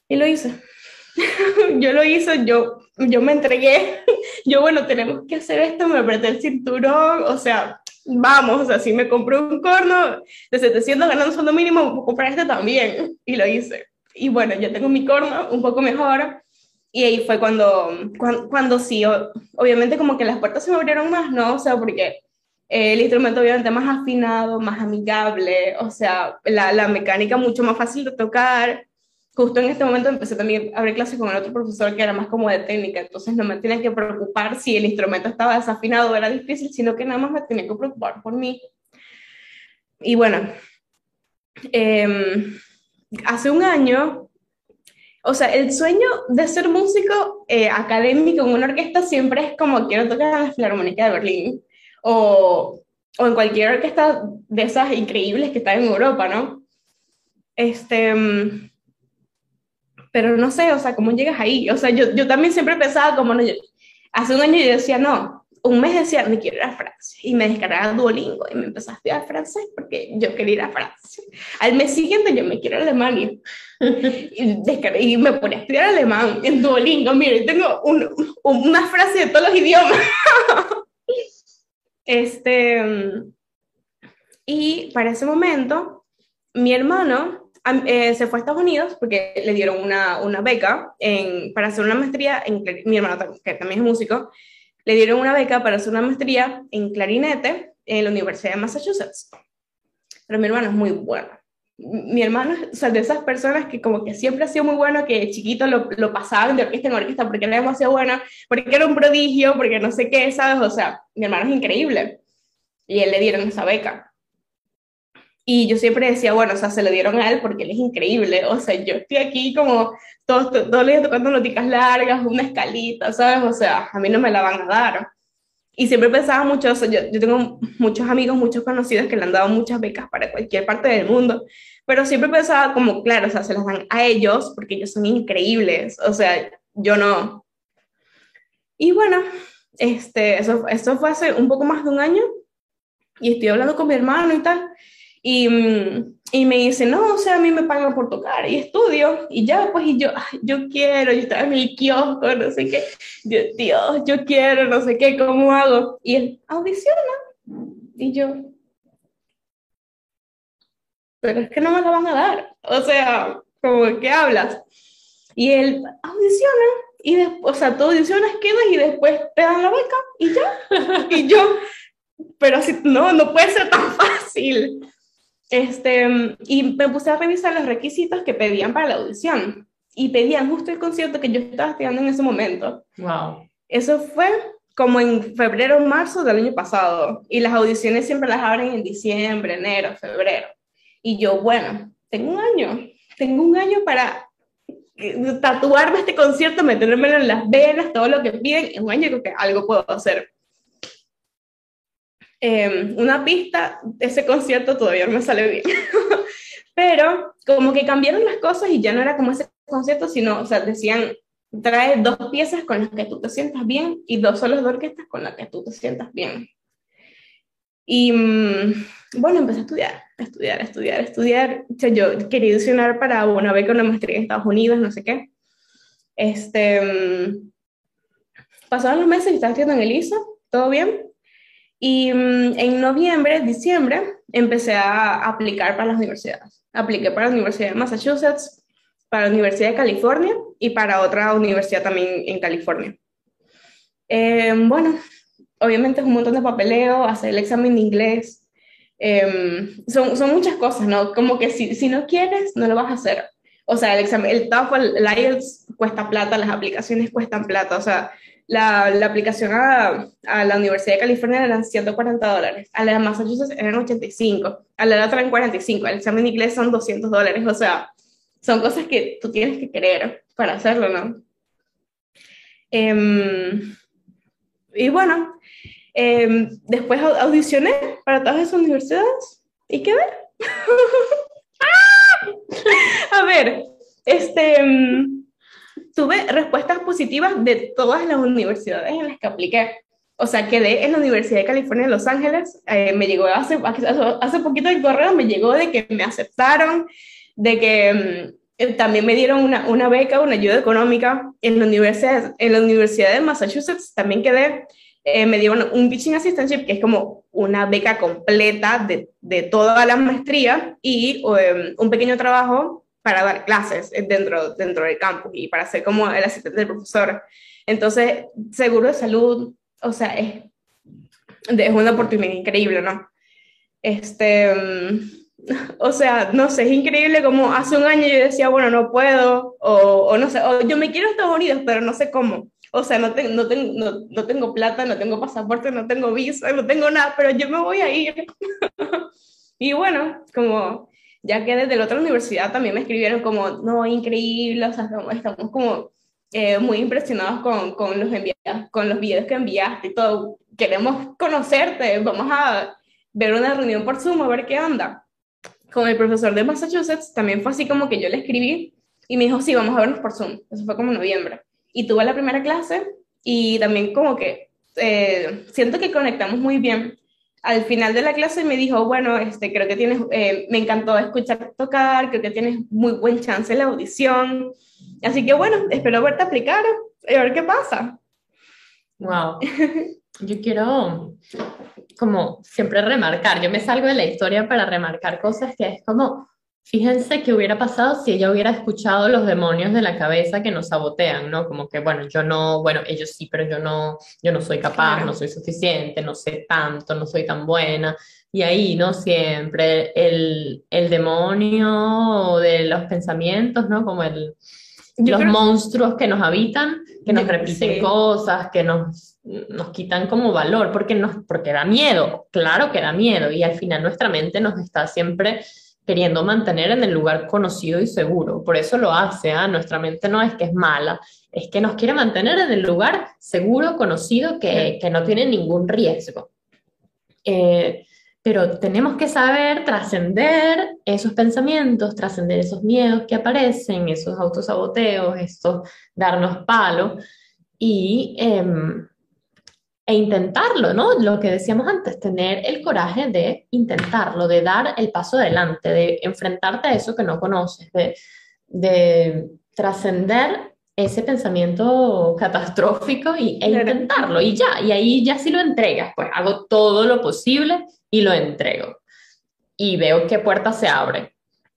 Y lo hice. [LAUGHS] yo lo hice, yo, yo me entregué. [LAUGHS] yo, bueno, tenemos que hacer esto, me apreté el cinturón. O sea, vamos, o sea, si me compré un corno de 700 ganando sueldo mínimo, comprar este también. Y lo hice. Y bueno, ya tengo mi corno un poco mejor. Y ahí fue cuando, cuando, cuando sí, obviamente como que las puertas se me abrieron más, ¿no? O sea, porque el instrumento obviamente más afinado, más amigable, o sea, la, la mecánica mucho más fácil de tocar. Justo en este momento empecé también a abrir clases con el otro profesor que era más como de técnica, entonces no me tenía que preocupar si el instrumento estaba desafinado o era difícil, sino que nada más me tenía que preocupar por mí. Y bueno, eh, hace un año, o sea, el sueño de ser músico eh, académico en una orquesta siempre es como quiero tocar en la Filarmónica de Berlín o, o en cualquier orquesta de esas increíbles que están en Europa, ¿no? Este, pero no sé, o sea, ¿cómo llegas ahí? O sea, yo, yo también siempre pensaba como, no, hace un año yo decía, no, un mes decía, me quiero ir a Francia, y me descargaba Duolingo, y me empecé a estudiar francés porque yo quería ir a Francia. Al mes siguiente yo me quiero a Alemania, [LAUGHS] y, y me pone a estudiar alemán en Duolingo, mire, tengo un, una frase de todos los idiomas. [LAUGHS] este, y para ese momento, mi hermano eh, se fue a Estados Unidos porque le dieron una, una beca en, para hacer una maestría, en, mi hermano que también es músico, le dieron una beca para hacer una maestría en clarinete en la Universidad de Massachusetts. Pero mi hermano es muy bueno. Mi hermano o sea, de esas personas que como que siempre ha sido muy bueno, que chiquito lo, lo pasaban de orquesta en orquesta porque era demasiado bueno, porque era un prodigio, porque no sé qué, ¿sabes? O sea, mi hermano es increíble. Y él le dieron esa beca. Y yo siempre decía, bueno, o sea, se lo dieron a él porque él es increíble. O sea, yo estoy aquí como todos todo los días tocando noticas largas, una escalita, ¿sabes? O sea, a mí no me la van a dar. Y siempre pensaba mucho, o sea, yo, yo tengo muchos amigos, muchos conocidos que le han dado muchas becas para cualquier parte del mundo, pero siempre pensaba como, claro, o sea, se las dan a ellos porque ellos son increíbles. O sea, yo no. Y bueno, este, eso, eso fue hace un poco más de un año y estoy hablando con mi hermano y tal. Y, mm, y, me dice, no, o sea, a mí me pagan por tocar y estudio. Y ya, pues, y yo, yo quiero, yo estaba en el kiosco, no sé qué. Dios, yo quiero, no sé qué, ¿cómo hago? Y él, audiciona. Y yo, pero es que no me la van a dar. O sea, como, ¿qué hablas? Y él, audiciona. Y después, o sea, tú audicionas, quedas y después te dan la beca y ya. y yo, [LAUGHS] pero si no, no puede ser tan [LAUGHS] fácil. Este, y me puse a revisar los requisitos que pedían para la audición. Y pedían justo el concierto que yo estaba estudiando en ese momento. Wow. Eso fue como en febrero o marzo del año pasado. Y las audiciones siempre las abren en diciembre, enero, febrero. Y yo, bueno, tengo un año. Tengo un año para tatuarme este concierto, metérmelo en las venas, todo lo que piden. En un año creo que algo puedo hacer. Em, una pista, ese concierto todavía no me sale bien. [LAUGHS] Pero como que cambiaron las cosas y ya no era como ese concierto, sino, o sea, decían, trae dos piezas con las que tú te sientas bien y dos solos de orquesta con las que tú te sientas bien. Y mm, bueno, empecé a estudiar, a estudiar, a estudiar, a estudiar. O sea, yo quería adicionar para una beca, una maestría en Estados Unidos, no sé qué. Este, mm, pasaron los meses y estaba estudiando en el ISO, todo bien. Y mm, en noviembre, diciembre, empecé a aplicar para las universidades. Apliqué para la Universidad de Massachusetts, para la Universidad de California y para otra universidad también en California. Eh, bueno, obviamente es un montón de papeleo, hacer el examen de inglés, eh, son, son muchas cosas, ¿no? Como que si, si no quieres, no lo vas a hacer. O sea, el examen, el TOEFL, el IELTS cuesta plata, las aplicaciones cuestan plata, o sea, la, la aplicación a, a, la Universidad de California eran 140 dólares, a la de Massachusetts eran 85, a la de otra eran 45, el examen de inglés son 200 dólares, o sea, son cosas que tú tienes que querer para hacerlo, ¿no? Eh, y bueno, eh, después audicioné para todas esas universidades y qué ver. [LAUGHS] A ver, este, um, tuve respuestas positivas de todas las universidades en las que apliqué. O sea, quedé en la Universidad de California en Los Ángeles. Eh, me llegó hace, hace poquito el correo, me llegó de que me aceptaron, de que um, también me dieron una, una, beca, una ayuda económica en la Universidad, en la Universidad de Massachusetts. También quedé eh, me dieron un Teaching Assistantship, que es como una beca completa de, de toda la maestría y um, un pequeño trabajo para dar clases dentro, dentro del campus y para ser como el asistente del profesor. Entonces, seguro de salud, o sea, es, es una oportunidad increíble, ¿no? Este, um, [LAUGHS] o sea, no sé, es increíble como hace un año yo decía, bueno, no puedo, o, no sé, o yo me quiero a Estados Unidos, pero no sé cómo. O sea, no, no, no, no, tengo plata, no tengo pasaporte, no tengo visa, no tengo nada, pero yo me voy a ir. [LAUGHS] y bueno, como ya que desde la otra universidad también me escribieron como, no, increíble, o sea, estamos, como eh, muy impresionados con, con, los enviados, con los videos que enviaste y todo. Queremos conocerte, vamos a ver una reunión por Zoom a ver qué onda. Con el profesor de Massachusetts también fue así como que yo le escribí y me dijo, sí, vamos a vernos por Zoom. Eso fue como en noviembre y tuve la primera clase y también como que eh, siento que conectamos muy bien. Al final de la clase me dijo, bueno, este, creo que tienes, eh, me encantó escuchar tocar, creo que tienes muy buen chance en la audición. Así que bueno, espero verte aplicar y a ver qué pasa. Wow. [LAUGHS] Yo quiero como siempre remarcar, yo me salgo de la historia para remarcar cosas que es como Fíjense qué hubiera pasado si ella hubiera escuchado los demonios de la cabeza que nos sabotean, ¿no? Como que, bueno, yo no, bueno, ellos sí, pero yo no, yo no soy capaz, no soy suficiente, no sé tanto, no soy tan buena. Y ahí, ¿no? Siempre el, el demonio de los pensamientos, ¿no? Como el, los monstruos que nos habitan, que nos [LAUGHS] repiten cosas, que nos, nos quitan como valor, porque, nos, porque da miedo, claro que da miedo, y al final nuestra mente nos está siempre queriendo mantener en el lugar conocido y seguro. Por eso lo hace, ¿ah? nuestra mente no es que es mala, es que nos quiere mantener en el lugar seguro, conocido, que, que no tiene ningún riesgo. Eh, pero tenemos que saber trascender esos pensamientos, trascender esos miedos que aparecen, esos autosaboteos, estos darnos palo y em, e intentarlo, ¿no? Lo que decíamos antes, tener el coraje de intentarlo, de dar el paso adelante, de enfrentarte a eso que no conoces, de, de trascender ese pensamiento catastrófico y, e intentarlo y ya, y ahí ya si lo entregas, pues hago todo lo posible y lo entrego. Y veo qué puerta se abre.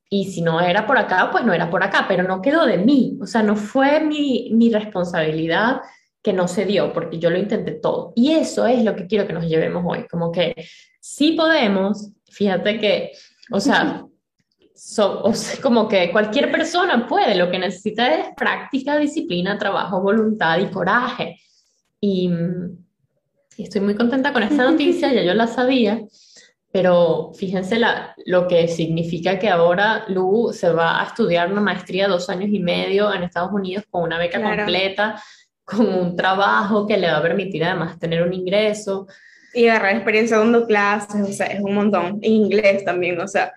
Y si no era por acá, pues no era por acá, pero no quedó de mí, o sea, no fue mi, mi responsabilidad que no se dio, porque yo lo intenté todo. Y eso es lo que quiero que nos llevemos hoy, como que si podemos, fíjate que, [LAUGHS] o sea, como que cualquier persona puede, lo que necesita es práctica, disciplina, trabajo, voluntad y coraje. Y, y estoy muy contenta con esta [LAUGHS] noticia, ya yo la sabía, pero fíjense la, lo que significa que ahora Lu se va a estudiar una maestría dos años y medio en Estados Unidos con una beca completa con un trabajo que le va a permitir además tener un ingreso. Y agarrar experiencia dando clases, o sea, es un montón. En inglés también, o sea,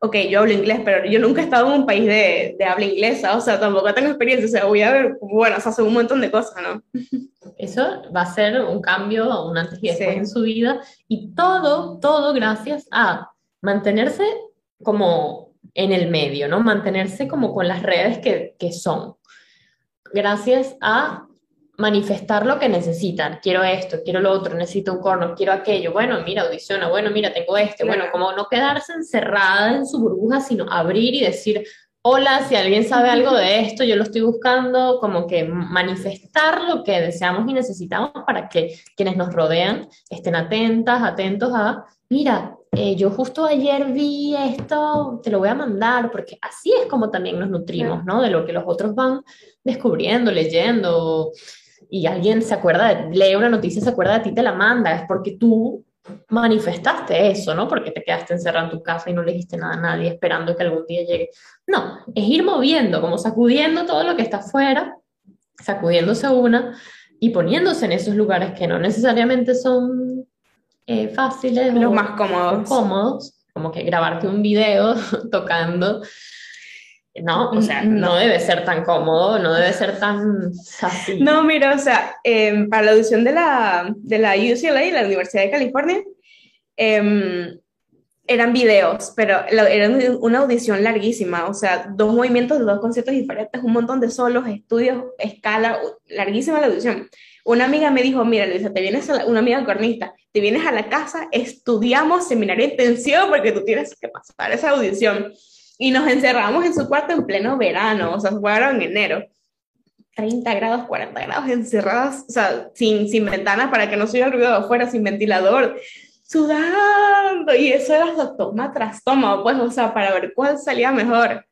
ok, yo hablo inglés, pero yo nunca he estado en un país de, de habla inglesa, o sea, tampoco tengo experiencia, o sea, voy a ver, bueno, o sea, hace un montón de cosas, ¿no? Eso va a ser un cambio, un antes y después en su vida, y todo, todo gracias a mantenerse como en el medio, ¿no? Mantenerse como con las redes que, que son. Gracias a manifestar lo que necesitan. Quiero esto, quiero lo otro, necesito un corno, quiero aquello. Bueno, mira, audiciona, bueno, mira, tengo este. Bueno, como no quedarse encerrada en su burbuja, sino abrir y decir, hola, si alguien sabe algo de [LAUGHS] esto, yo lo estoy buscando, como que manifestar lo que deseamos y necesitamos para que quienes nos rodean estén atentas, atentos a, mira, eh, yo justo ayer vi esto, te lo voy a mandar, porque así es como también nos nutrimos, ¿no? De lo que los otros van descubriendo, leyendo, y alguien se acuerda, lee una noticia, se acuerda de ti, te la manda, es porque tú manifestaste eso, ¿no? Porque te quedaste encerrado en tu casa y no le dijiste nada a nadie esperando que algún día llegue. No, es ir moviendo, como sacudiendo todo lo que está afuera, sacudiéndose una y poniéndose en esos lugares que no necesariamente son eh, fáciles. Los más cómodos. cómodos, como que grabarte un video [LAUGHS] tocando. No, o sea, no. debe ser tan cómodo, no debe ser tan así. No, mira, o sea, em, para la audición de la, de la UCLA, la Universidad de California, em, eran videos, pero era una audición larguísima, o sea, dos movimientos de dos conciertos diferentes, un montón de solos, estudios, escala, larguísima la audición. Una amiga me dijo, mira, Luisa, te vienes a una amiga cornista, te vienes a la casa, estudiamos seminario intensivo porque tú tienes que pasar esa audición. Y nos encerramos en su cuarto en pleno verano, o sea, fueron en enero. 30 grados, 40 grados encerradas, o sea, sin, sin ventanas para que no se oiga el ruido de afuera, sin ventilador, sudando. Y eso era toma tras toma, pues, o sea, para ver cuál salía mejor.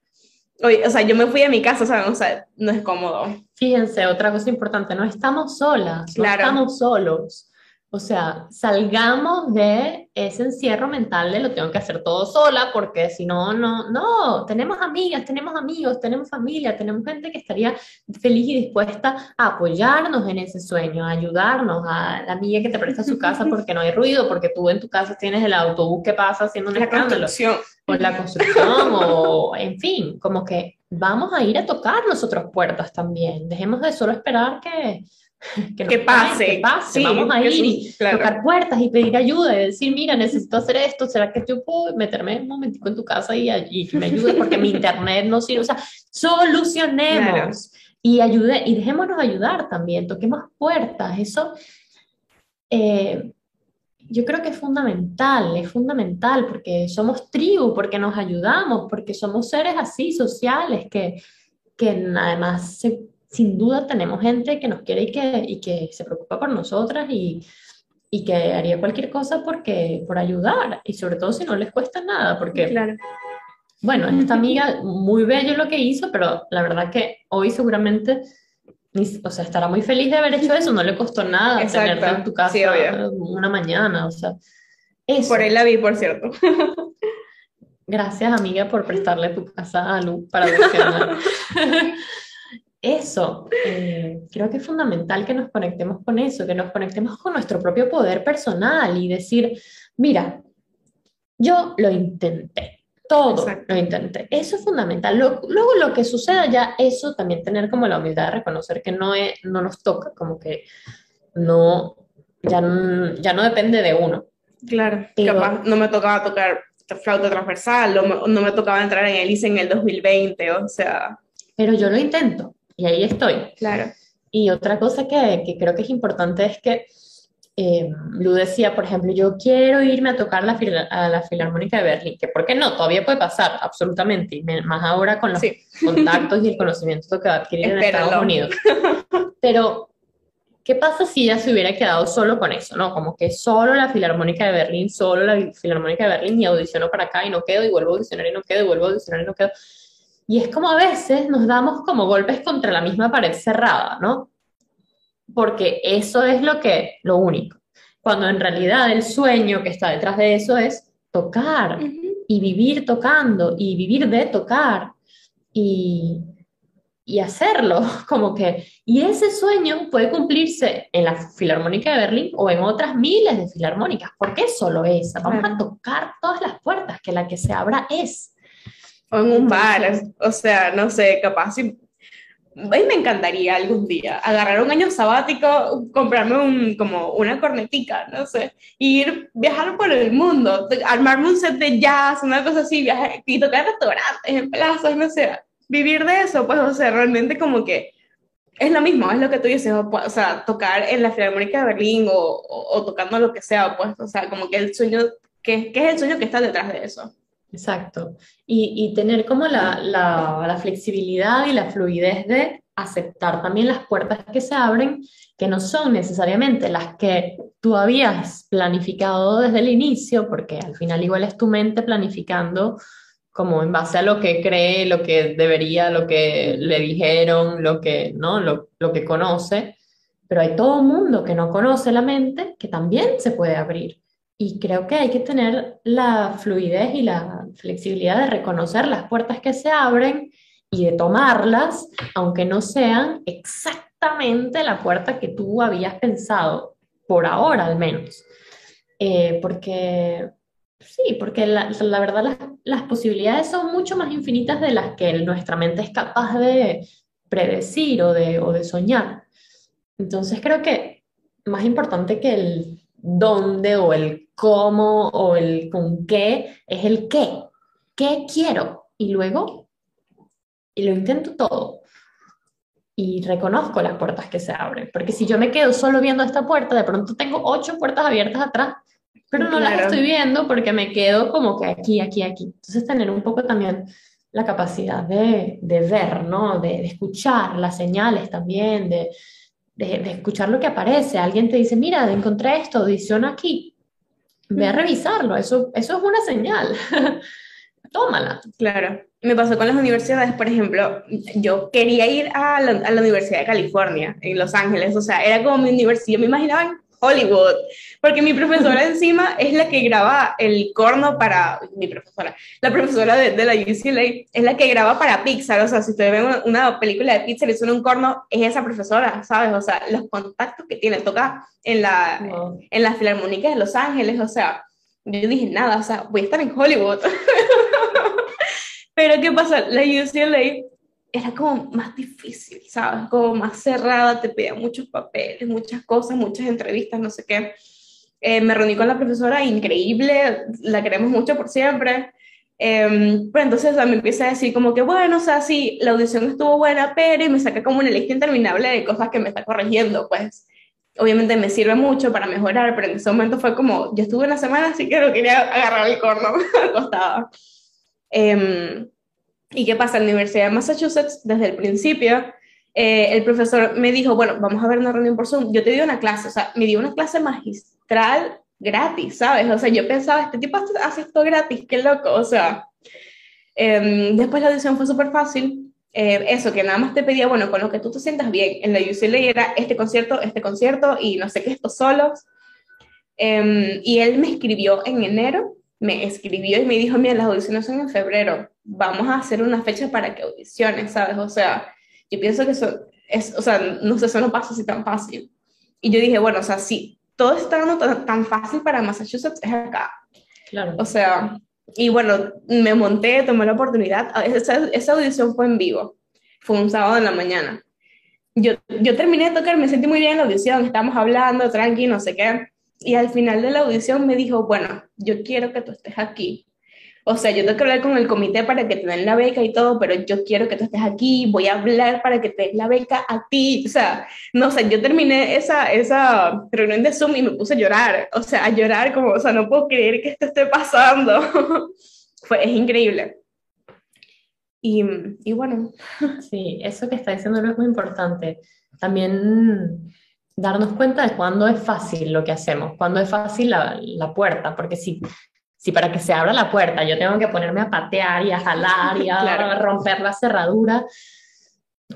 Oye, o sea, yo me fui a mi casa, ¿saben? O sea, no es cómodo. Fíjense, otra cosa importante, no estamos solas, no estamos solos. O sea, salgamos de ese encierro mental de lo tengo que hacer todo sola, porque si no, no, no, tenemos amigas, tenemos amigos, tenemos familia, tenemos gente que estaría feliz y dispuesta a apoyarnos en ese sueño, a ayudarnos, a la amiga que te presta su casa [LAUGHS] porque no hay ruido, porque tú en tu casa tienes el autobús que pasa haciendo un la Construcción. O la construcción, o en fin, como que vamos a ir a tocar nosotros puertas también. Dejemos de solo esperar que [LAUGHS] que, pase. que pase. Vamos a ir y tocar puertas y pedir ayuda y decir, mira, necesito hacer esto, ¿será que yo puedo meterme un momentico en tu casa y, y me ayude porque mi internet no sirve? O sea, solucionemos y ayude y dejémonos ayudar también, toquemos puertas. Eso eh, yo creo que es fundamental, es fundamental porque somos tribu, porque nos ayudamos, porque somos seres así sociales que, que además se sin duda tenemos gente que nos quiere y que, y que se preocupa por nosotras y, y, que haría cualquier cosa porque, por ayudar, y sobre todo si no les cuesta nada, porque, claro. bueno, esta amiga, muy bello lo que hizo, pero la verdad que hoy seguramente, o sea, estará muy feliz de haber hecho eso, no le costó nada [LAUGHS] tenerte en tu casa una mañana, o sea. Eso. Por ahí la vi, por cierto. Gracias, amiga, por prestarle tu casa a Lu para. [LAUGHS] eso, eh, creo que es fundamental que nos conectemos con eso, que nos conectemos con nuestro propio poder personal y decir, mira, yo lo intenté, todo lo intenté. Eso es fundamental. luego lo que suceda ya, eso también tener como la humildad de reconocer que no, es, no nos toca, como que no, ya, ya no depende de uno. Claro, capaz no me tocaba tocar flauta transversal, no, no me tocaba entrar en el ICE en el 2020, o sea... Pero yo lo intento y ahí estoy. Claro. Y otra cosa que, que creo que es importante es que eh, Lu decía, por ejemplo, yo quiero irme a tocar la a la Filarmónica de Berlín, que por qué no, todavía puede pasar, absolutamente, y más ahora con los [LAUGHS] contactos y el conocimiento que va a adquirir en Estados Unidos. Pero, ¿qué pasa si ella se hubiera quedado solo con eso, no? Como que solo la Filarmónica de Berlín, solo la Filarmónica de Berlín, y audiciono para acá y no quedo, y vuelvo a audicionar y no quedo, y vuelvo a audicionar y no quedo. Y es como a veces nos damos como golpes contra la misma pared cerrada, ¿no? Porque eso es lo que, lo único. Cuando en realidad el sueño que está detrás de eso es tocar y vivir tocando y vivir de tocar y, y hacerlo, [LAUGHS] como que, y ese sueño puede cumplirse en la Filarmónica de Berlín o en otras miles de filarmónicas. ¿Por qué solo esa? Vamos a tocar todas las puertas, que la que se abra es. O en un bar, o sea, no sé, capaz si... A mí me encantaría algún día agarrar un año sabático, comprarme un, como una cornetica, no sé, ir viajar por el mundo, armarme un set de jazz, una cosa así, viajar y tocar restaurantes en plazas, no sé, vivir de eso, pues, o sea, realmente como que es lo mismo, es lo que tú dices, o, sea, tocar en la Filarmónica de Berlín o, o, tocando lo que sea, pues, o sea, como que el sueño, ¿qué, ¿qué es el sueño que está detrás de eso? Exacto. Y, tener como la, la, flexibilidad y la fluidez de aceptar también las puertas que se abren, que no son necesariamente las que tú habías planificado desde el inicio, porque al final igual es tu mente planificando como en base a lo que cree, lo que debería, lo que le dijeron, lo que, ¿no? lo, lo que conoce, pero hay todo un mundo que no conoce la mente que también se puede abrir. Y creo que hay que tener la fluidez y la flexibilidad de reconocer las puertas que se abren y de tomarlas, aunque no sean exactamente la puerta que tú habías pensado, por ahora al menos. Eh, porque, sí, porque la, verdad las, las, posibilidades son mucho más infinitas de las que nuestra mente es capaz de predecir o de, o de soñar. Entonces creo que más importante que el dónde o el cómo o el con qué es el qué. ¿Qué quiero? Y luego, y lo intento todo. Y reconozco las puertas que se abren. Porque si yo me quedo solo viendo esta puerta, de pronto tengo ocho puertas abiertas atrás, pero no las estoy viendo porque me quedo como que aquí, aquí, aquí. Entonces tener un poco también la capacidad de, de ver, ¿no? De, de, escuchar las señales también, de, de, escuchar lo que aparece. Alguien te dice, mira, encontré esto, audición aquí. Ve a revisarlo, eso, eso es una señal. [LAUGHS] Tómala. Claro. Me pasó con las universidades, por ejemplo, yo quería ir a la, a la, Universidad de California, en Los Ángeles, o sea, era como mi universidad, yo me imaginaba Hollywood, porque mi profesora encima es la que graba el corno para, mi profesora, la profesora de, de, la UCLA es la que graba para Pixar, o sea, si ustedes ven una, película de Pixar y suena un corno, es esa profesora, ¿sabes? O sea, los contactos que tiene, toca en la, en las filarmónicas de Los Ángeles, o sea, yo dije, nada, o sea, voy a estar en Hollywood. [LAUGHS] Pero ¿qué pasa? La UCLA era como más difícil, ¿sabes? Como más cerrada, te pedía muchos papeles, muchas cosas, muchas entrevistas, no sé qué. Eh, me reuní con la profesora, increíble, la queremos mucho por siempre. Eh, pero entonces me empieza a decir como que, bueno, o sea, sí, la audición estuvo buena, pero y me saca como una lista interminable de cosas que me está corrigiendo, pues obviamente me sirve mucho para mejorar, pero en ese momento fue como, yo estuve una semana, así que no quería agarrar el corno [LAUGHS] acostada. Eh, ¿Y qué pasa? En la Universidad de Massachusetts, desde el principio, eh, el profesor me dijo, bueno, vamos a ver una reunión por Zoom. Yo te di una clase, o sea, me dio una clase magistral gratis, ¿sabes? O sea, yo pensaba, este tipo hace esto gratis, qué loco, o sea. Eh, después la audición fue súper fácil. Eh, eso, que nada más te pedía, bueno, con lo que tú te sientas bien. En la UCLA era este concierto, este concierto y no sé qué, estos solos. Em, y él me escribió en enero me escribió y me dijo, mira, las audiciones son en febrero, vamos a hacer una fecha para que audiciones, ¿sabes? O sea, yo pienso que eso es, o sea, no sé, eso no pasa así tan fácil. Y yo dije, bueno, o sea, si todo está dando tan, tan fácil para Massachusetts, es acá. Claro. O sea, y bueno, me monté, tomé la oportunidad, esa, esa audición fue en vivo, fue un sábado en la mañana. Yo, yo terminé de tocar, me sentí muy bien en la audición, estábamos hablando, tranqui, no sé qué y al final de la audición me dijo, bueno, yo quiero que tú estés aquí. O sea, yo tengo que hablar con el comité para que te den la beca y todo, pero yo quiero que tú estés aquí, voy a hablar para que te den la beca a ti. O sea, no sé, yo terminé esa, esa reunión de Zoom y me puse a llorar. O sea, a llorar como, o sea, no puedo creer que esto esté pasando. [LAUGHS] Fue, es increíble. Y, y bueno. Sí, eso que está diciendo es muy importante. También darnos cuenta de cuándo es fácil lo que hacemos, cuándo es fácil la, la, puerta, porque si, si para que se abra la puerta yo tengo que ponerme a patear y a jalar y [LAUGHS] a romper la cerradura,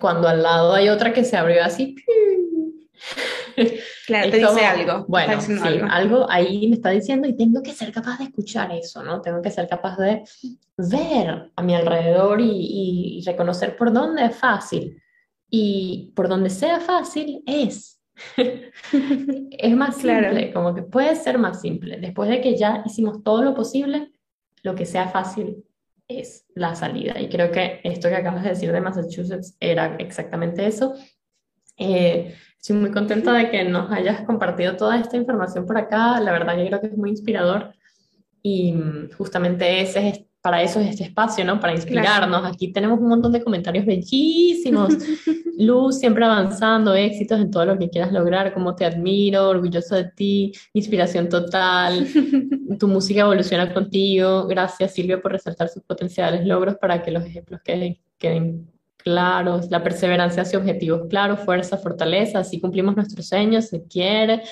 cuando al lado hay otra que se abrió así. [LAUGHS] Claro, te dice algo. Bueno, sí, algo. ahí me está diciendo y tengo que ser capaz de escuchar eso, ¿no? Tengo que ser capaz de ver a mi alrededor y, y reconocer por dónde es fácil. Y por donde sea fácil es. [LAUGHS] es más simple, como que puede ser más simple. Después de que ya hicimos todo lo posible, lo que sea fácil es la salida. Y creo que esto que acabas de decir de Massachusetts era exactamente eso. Eh, estoy muy contenta de que nos hayas compartido toda esta información por acá. La verdad, yo creo que es muy inspirador. Y mm, justamente ese es para eso es este espacio, ¿no? Para inspirarnos. Aquí tenemos un montón de comentarios bellísimos. [LAUGHS] Luz, siempre avanzando, éxitos en todo lo que quieras lograr, como te admiro, orgulloso de ti, inspiración total, [LAUGHS] tu música evoluciona contigo. Gracias, Silvia, por resaltar sus potenciales logros para que los ejemplos queden, queden claros, la perseverancia hacia objetivos claros, fuerza, fortaleza, así cumplimos nuestros sueños, se quiere.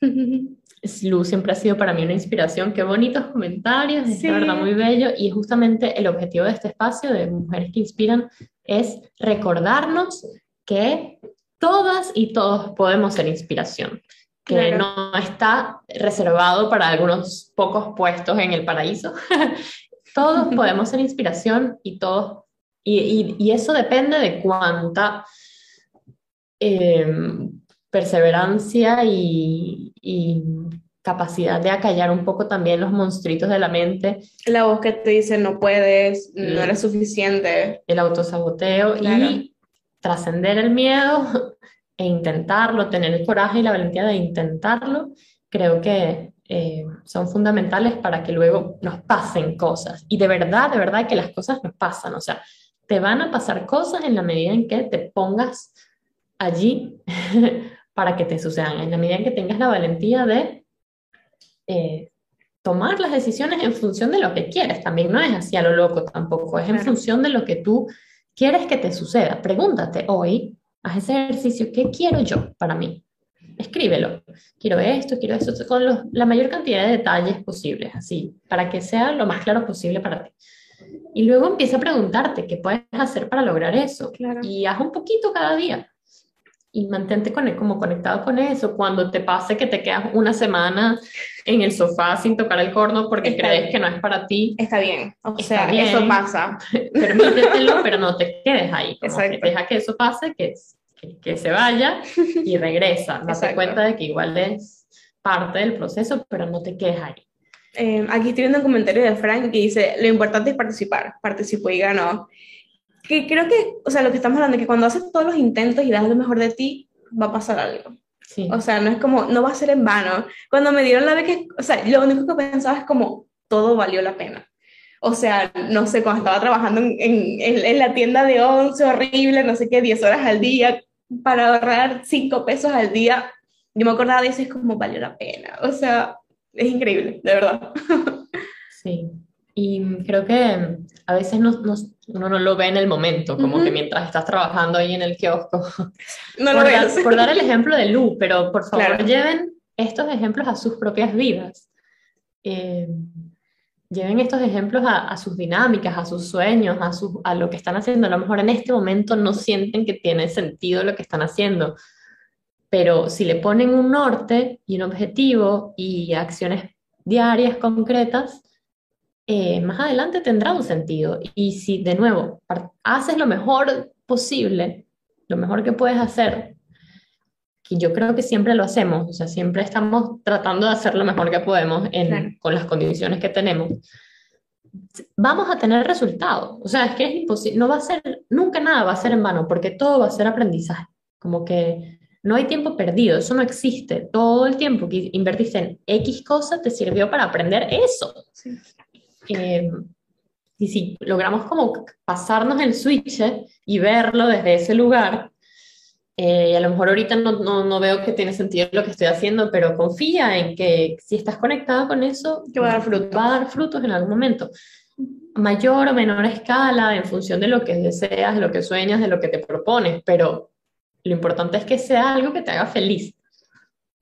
[LAUGHS] Luz siempre ha sido para mí una inspiración. Qué bonitos comentarios, es de verdad muy bello. Y justamente el objetivo de este espacio de Mujeres que Inspiran es recordarnos que todas y todos podemos ser inspiración, que no está reservado para algunos pocos puestos en el paraíso. [LAUGHS] todos [LAUGHS] podemos ser inspiración y todos, y, y, eso depende de cuánta eh, perseverancia y, y, capacidad de acallar un poco también los monstruitos de la mente. La voz que te dice no puedes, no eres suficiente. El autosaboteo y trascender el miedo [LAUGHS] e intentarlo, tener el coraje y la valentía de intentarlo, creo que eh, son fundamentales para que luego nos pasen cosas. Y de verdad, de verdad que las cosas nos pasan. O sea, te van a pasar cosas en la medida en que te pongas allí [LAUGHS] para que te sucedan, en la medida en que tengas la valentía de eh, tomar las decisiones en función de lo que quieres. También no es así a lo loco tampoco, es en función de lo que tú quieres que te suceda. Pregúntate hoy, haz ese ejercicio, ¿qué quiero yo para mí? Escríbelo. Quiero esto, quiero esto, con la mayor cantidad de detalles posibles, así, para que sea lo más claro posible para ti. Y luego empieza a preguntarte qué puedes hacer para lograr eso. Y haz un poquito cada día y mantente con, como conectado con eso. Cuando te pase que te quedas una semana en el sofá sin tocar el corno porque crees que no es para ti. Está bien, o sea, eso pasa. [LAUGHS] Permítetelo, pero no te quedes ahí. deja que eso pase, que, que, se vaya y [LAUGHS] regresa. Date cuenta de que igual es parte del proceso, pero no te quedes ahí. Eh, aquí estoy viendo un comentario de Frank que dice, lo importante es participar, participó y ganó que creo que, o sea, lo que estamos hablando, que cuando haces todos los intentos y das lo mejor de ti, va a pasar algo. Sí. O sea, no es como, no va a ser en vano. Cuando me dieron la beca, o sea, lo único que pensaba es como, todo valió la pena. O sea, no sé, cuando estaba trabajando en, en, en la tienda de once, horrible, no sé qué, 10 horas al día, para ahorrar 5 pesos al día, yo me acordaba de eso, es como, valió la pena. O sea, es increíble, de verdad. [LAUGHS] Sí. Y creo que a veces no, no, uno no lo ve en el momento, como que mientras estás trabajando ahí en el kiosco. [LAUGHS] No lo ves. por dar el ejemplo de Lu, pero por favor lleven estos ejemplos a sus propias vidas. Eh, lleven estos ejemplos a, a, sus dinámicas, a sus sueños, a, su, a lo que están haciendo. A lo mejor en este momento no sienten que tiene sentido lo que están haciendo, pero si le ponen un norte y un objetivo y acciones diarias concretas, eh, más adelante tendrá un sentido. Y si de nuevo haces lo mejor posible, lo mejor que puedes hacer, que yo creo que siempre lo hacemos, o sea, siempre estamos tratando de hacer lo mejor que podemos con las condiciones que tenemos, vamos a tener resultados. O sea, es que es imposible, no va a ser, nunca nada va a ser en vano, porque todo va a ser aprendizaje. Como que no hay tiempo perdido, eso no existe. Todo el tiempo que invertiste en X cosa te sirvió para aprender eso. Sí. Eh, y si logramos como pasarnos el switch y verlo desde ese lugar, eh, a lo mejor ahorita no, no, no, veo que tiene sentido lo que estoy haciendo, pero confía en que si estás conectado con eso, que va a dar frutos. Va a dar frutos en algún momento. Mayor o menor escala, en función de lo que deseas, de lo que sueñas, de lo que te propones, pero lo importante es que sea algo que te haga feliz.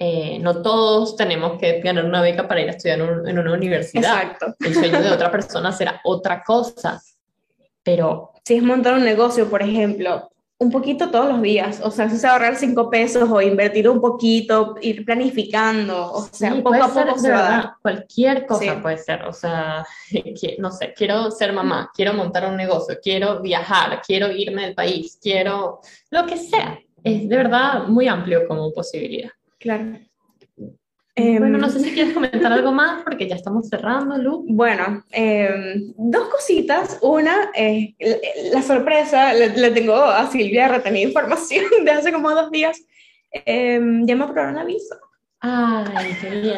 Eh, no todos tenemos que ganar una beca para ir a estudiar en una universidad. Exacto. El sueño de otra persona será otra cosa. Pero. Si es montar un negocio, por ejemplo, un poquito todos los días. O sea, si es ahorrar cinco pesos o invertir un poquito, ir planificando. O sea, poco a poco se va Cualquier cosa puede ser. O sea, [LAUGHS] no sé, quiero ser mamá, quiero montar un negocio, quiero viajar, quiero irme del país, quiero lo que sea. Es de verdad muy amplio como posibilidad. Claro. bueno, no sé si quieres comentar algo más porque ya estamos cerrando, Lu. Bueno, em, dos cositas. Una, eh, la sorpresa, le, tengo a Silvia retenida información de hace como dos días. Em, ya me aprobaron la visa. Ay, qué bien.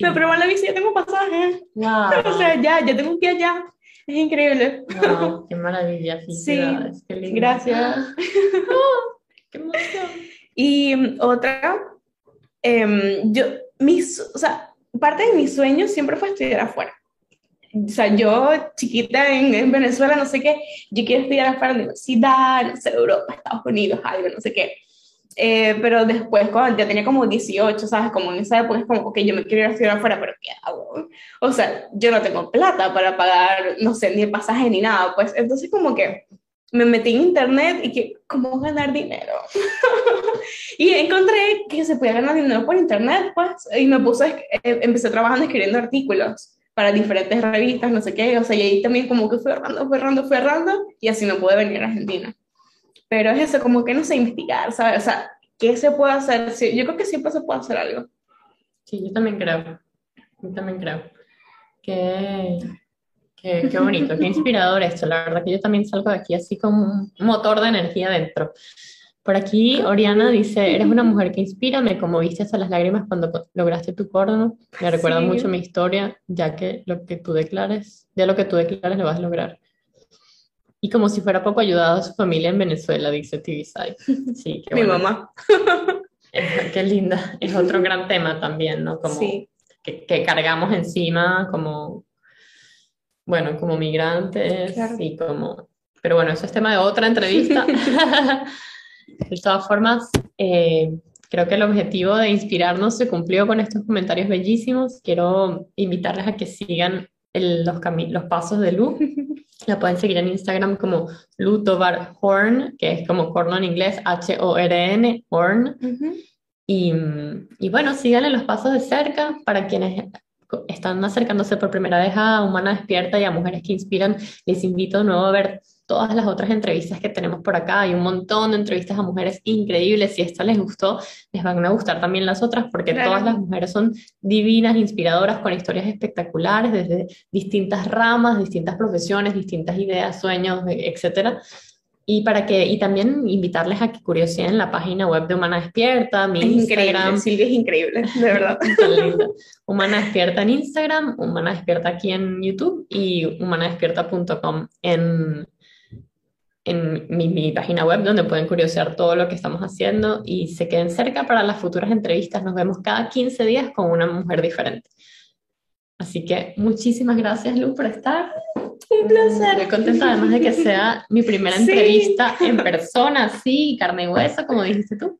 Me aprobaron la visa, ya tengo pasaje. Wow. o sea, ya, ya tengo un pie allá. Es increíble. Wow, [LAUGHS] qué maravilla. Sí, qué lindo. Gracias. [LAUGHS] Qué emoción. Y otra, em, yo, mis, o sea, parte de mis sueños siempre fue estudiar afuera. O sea, yo chiquita en, en Venezuela, no sé qué, yo quiero estudiar afuera en la universidad, no sé, Europa, Estados Unidos, algo, no sé qué. Eh, pero después, cuando ya tenía como 18, ¿sabes? Como en esa época es como, ok, yo me quiero ir a estudiar afuera, pero ¿qué hago? O sea, yo no tengo plata para pagar, no sé, ni el pasaje ni nada, pues entonces como que me metí en internet y que, ¿cómo ganar dinero? [LAUGHS] y encontré que se podía ganar dinero por internet, pues, y me puse, eh, empecé trabajando escribiendo artículos para diferentes revistas, no sé qué, o sea, y ahí también como que fui ahorrando, fui ahorrando, fui ahorrando, y así me pude venir a Argentina. Pero es eso, como que no sé investigar, ¿sabes? O sea, ¿qué se puede hacer? Sí, yo creo que siempre se puede hacer algo. Sí, yo también creo. Yo también creo. Qué, qué, qué bonito, qué inspirador esto. La verdad que yo también salgo de aquí así como un motor de energía dentro. Por aquí, Oriana dice, eres una mujer que inspira, me conmoviste hasta las lágrimas cuando lograste tu córdono. Me recuerda Sí. mucho mi historia, ya que lo que tú declares, ya lo que tú declares lo vas a lograr. Y como si fuera poco ayudado a su familia en Venezuela, dice TV Side. Sí, qué [LAUGHS] Mi bueno. mamá. Es- qué linda. Es otro gran tema también, ¿no? Como Sí, que, que cargamos encima como, bueno, como migrantes Claro. y como... Pero bueno, eso es tema de otra entrevista. [LAUGHS] De todas formas, eh, creo que el objetivo de inspirarnos se cumplió con estos comentarios bellísimos. Quiero invitarles a que sigan el- los, los pasos de Lu. [LAUGHS] La pueden seguir en Instagram como Lu Tovar Horn, que es como corno en inglés, H-O-R-N, Horn. Ujú. Y, mm, y bueno, síganle los pasos de cerca para quienes están acercándose por primera vez a Humana Despierta y a Mujeres que Inspiran. Les invito de nuevo a ver todas las otras entrevistas que tenemos por acá. Hay un montón de entrevistas a mujeres increíbles. Si esta les gustó, les van a gustar también las otras porque Claro. todas las mujeres son divinas, inspiradoras, con historias espectaculares desde distintas ramas, distintas profesiones, distintas ideas, sueños, etcétera. Y para que, y también invitarles a que curiosen la página web de Humana Despierta, mi Es increíble, Instagram, Silvia es increíble, de verdad. [LAUGHS] Humana Despierta en Instagram, Humana Despierta aquí en YouTube y humanadespierta.com en, en mi, mi página web donde pueden curiosear todo lo que estamos haciendo y se queden cerca para las futuras entrevistas. Nos vemos cada 15 días con una mujer diferente. Así que muchísimas gracias, Lu, por estar. Un placer. Estoy contenta además de que sea mi primera Sí. entrevista en persona, sí, carne y hueso, como dijiste tú.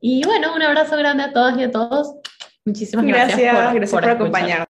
Y bueno, un abrazo grande a todas y a todos. Muchísimas gracias, Gracias, por, gracias por escuchar. acompañarnos.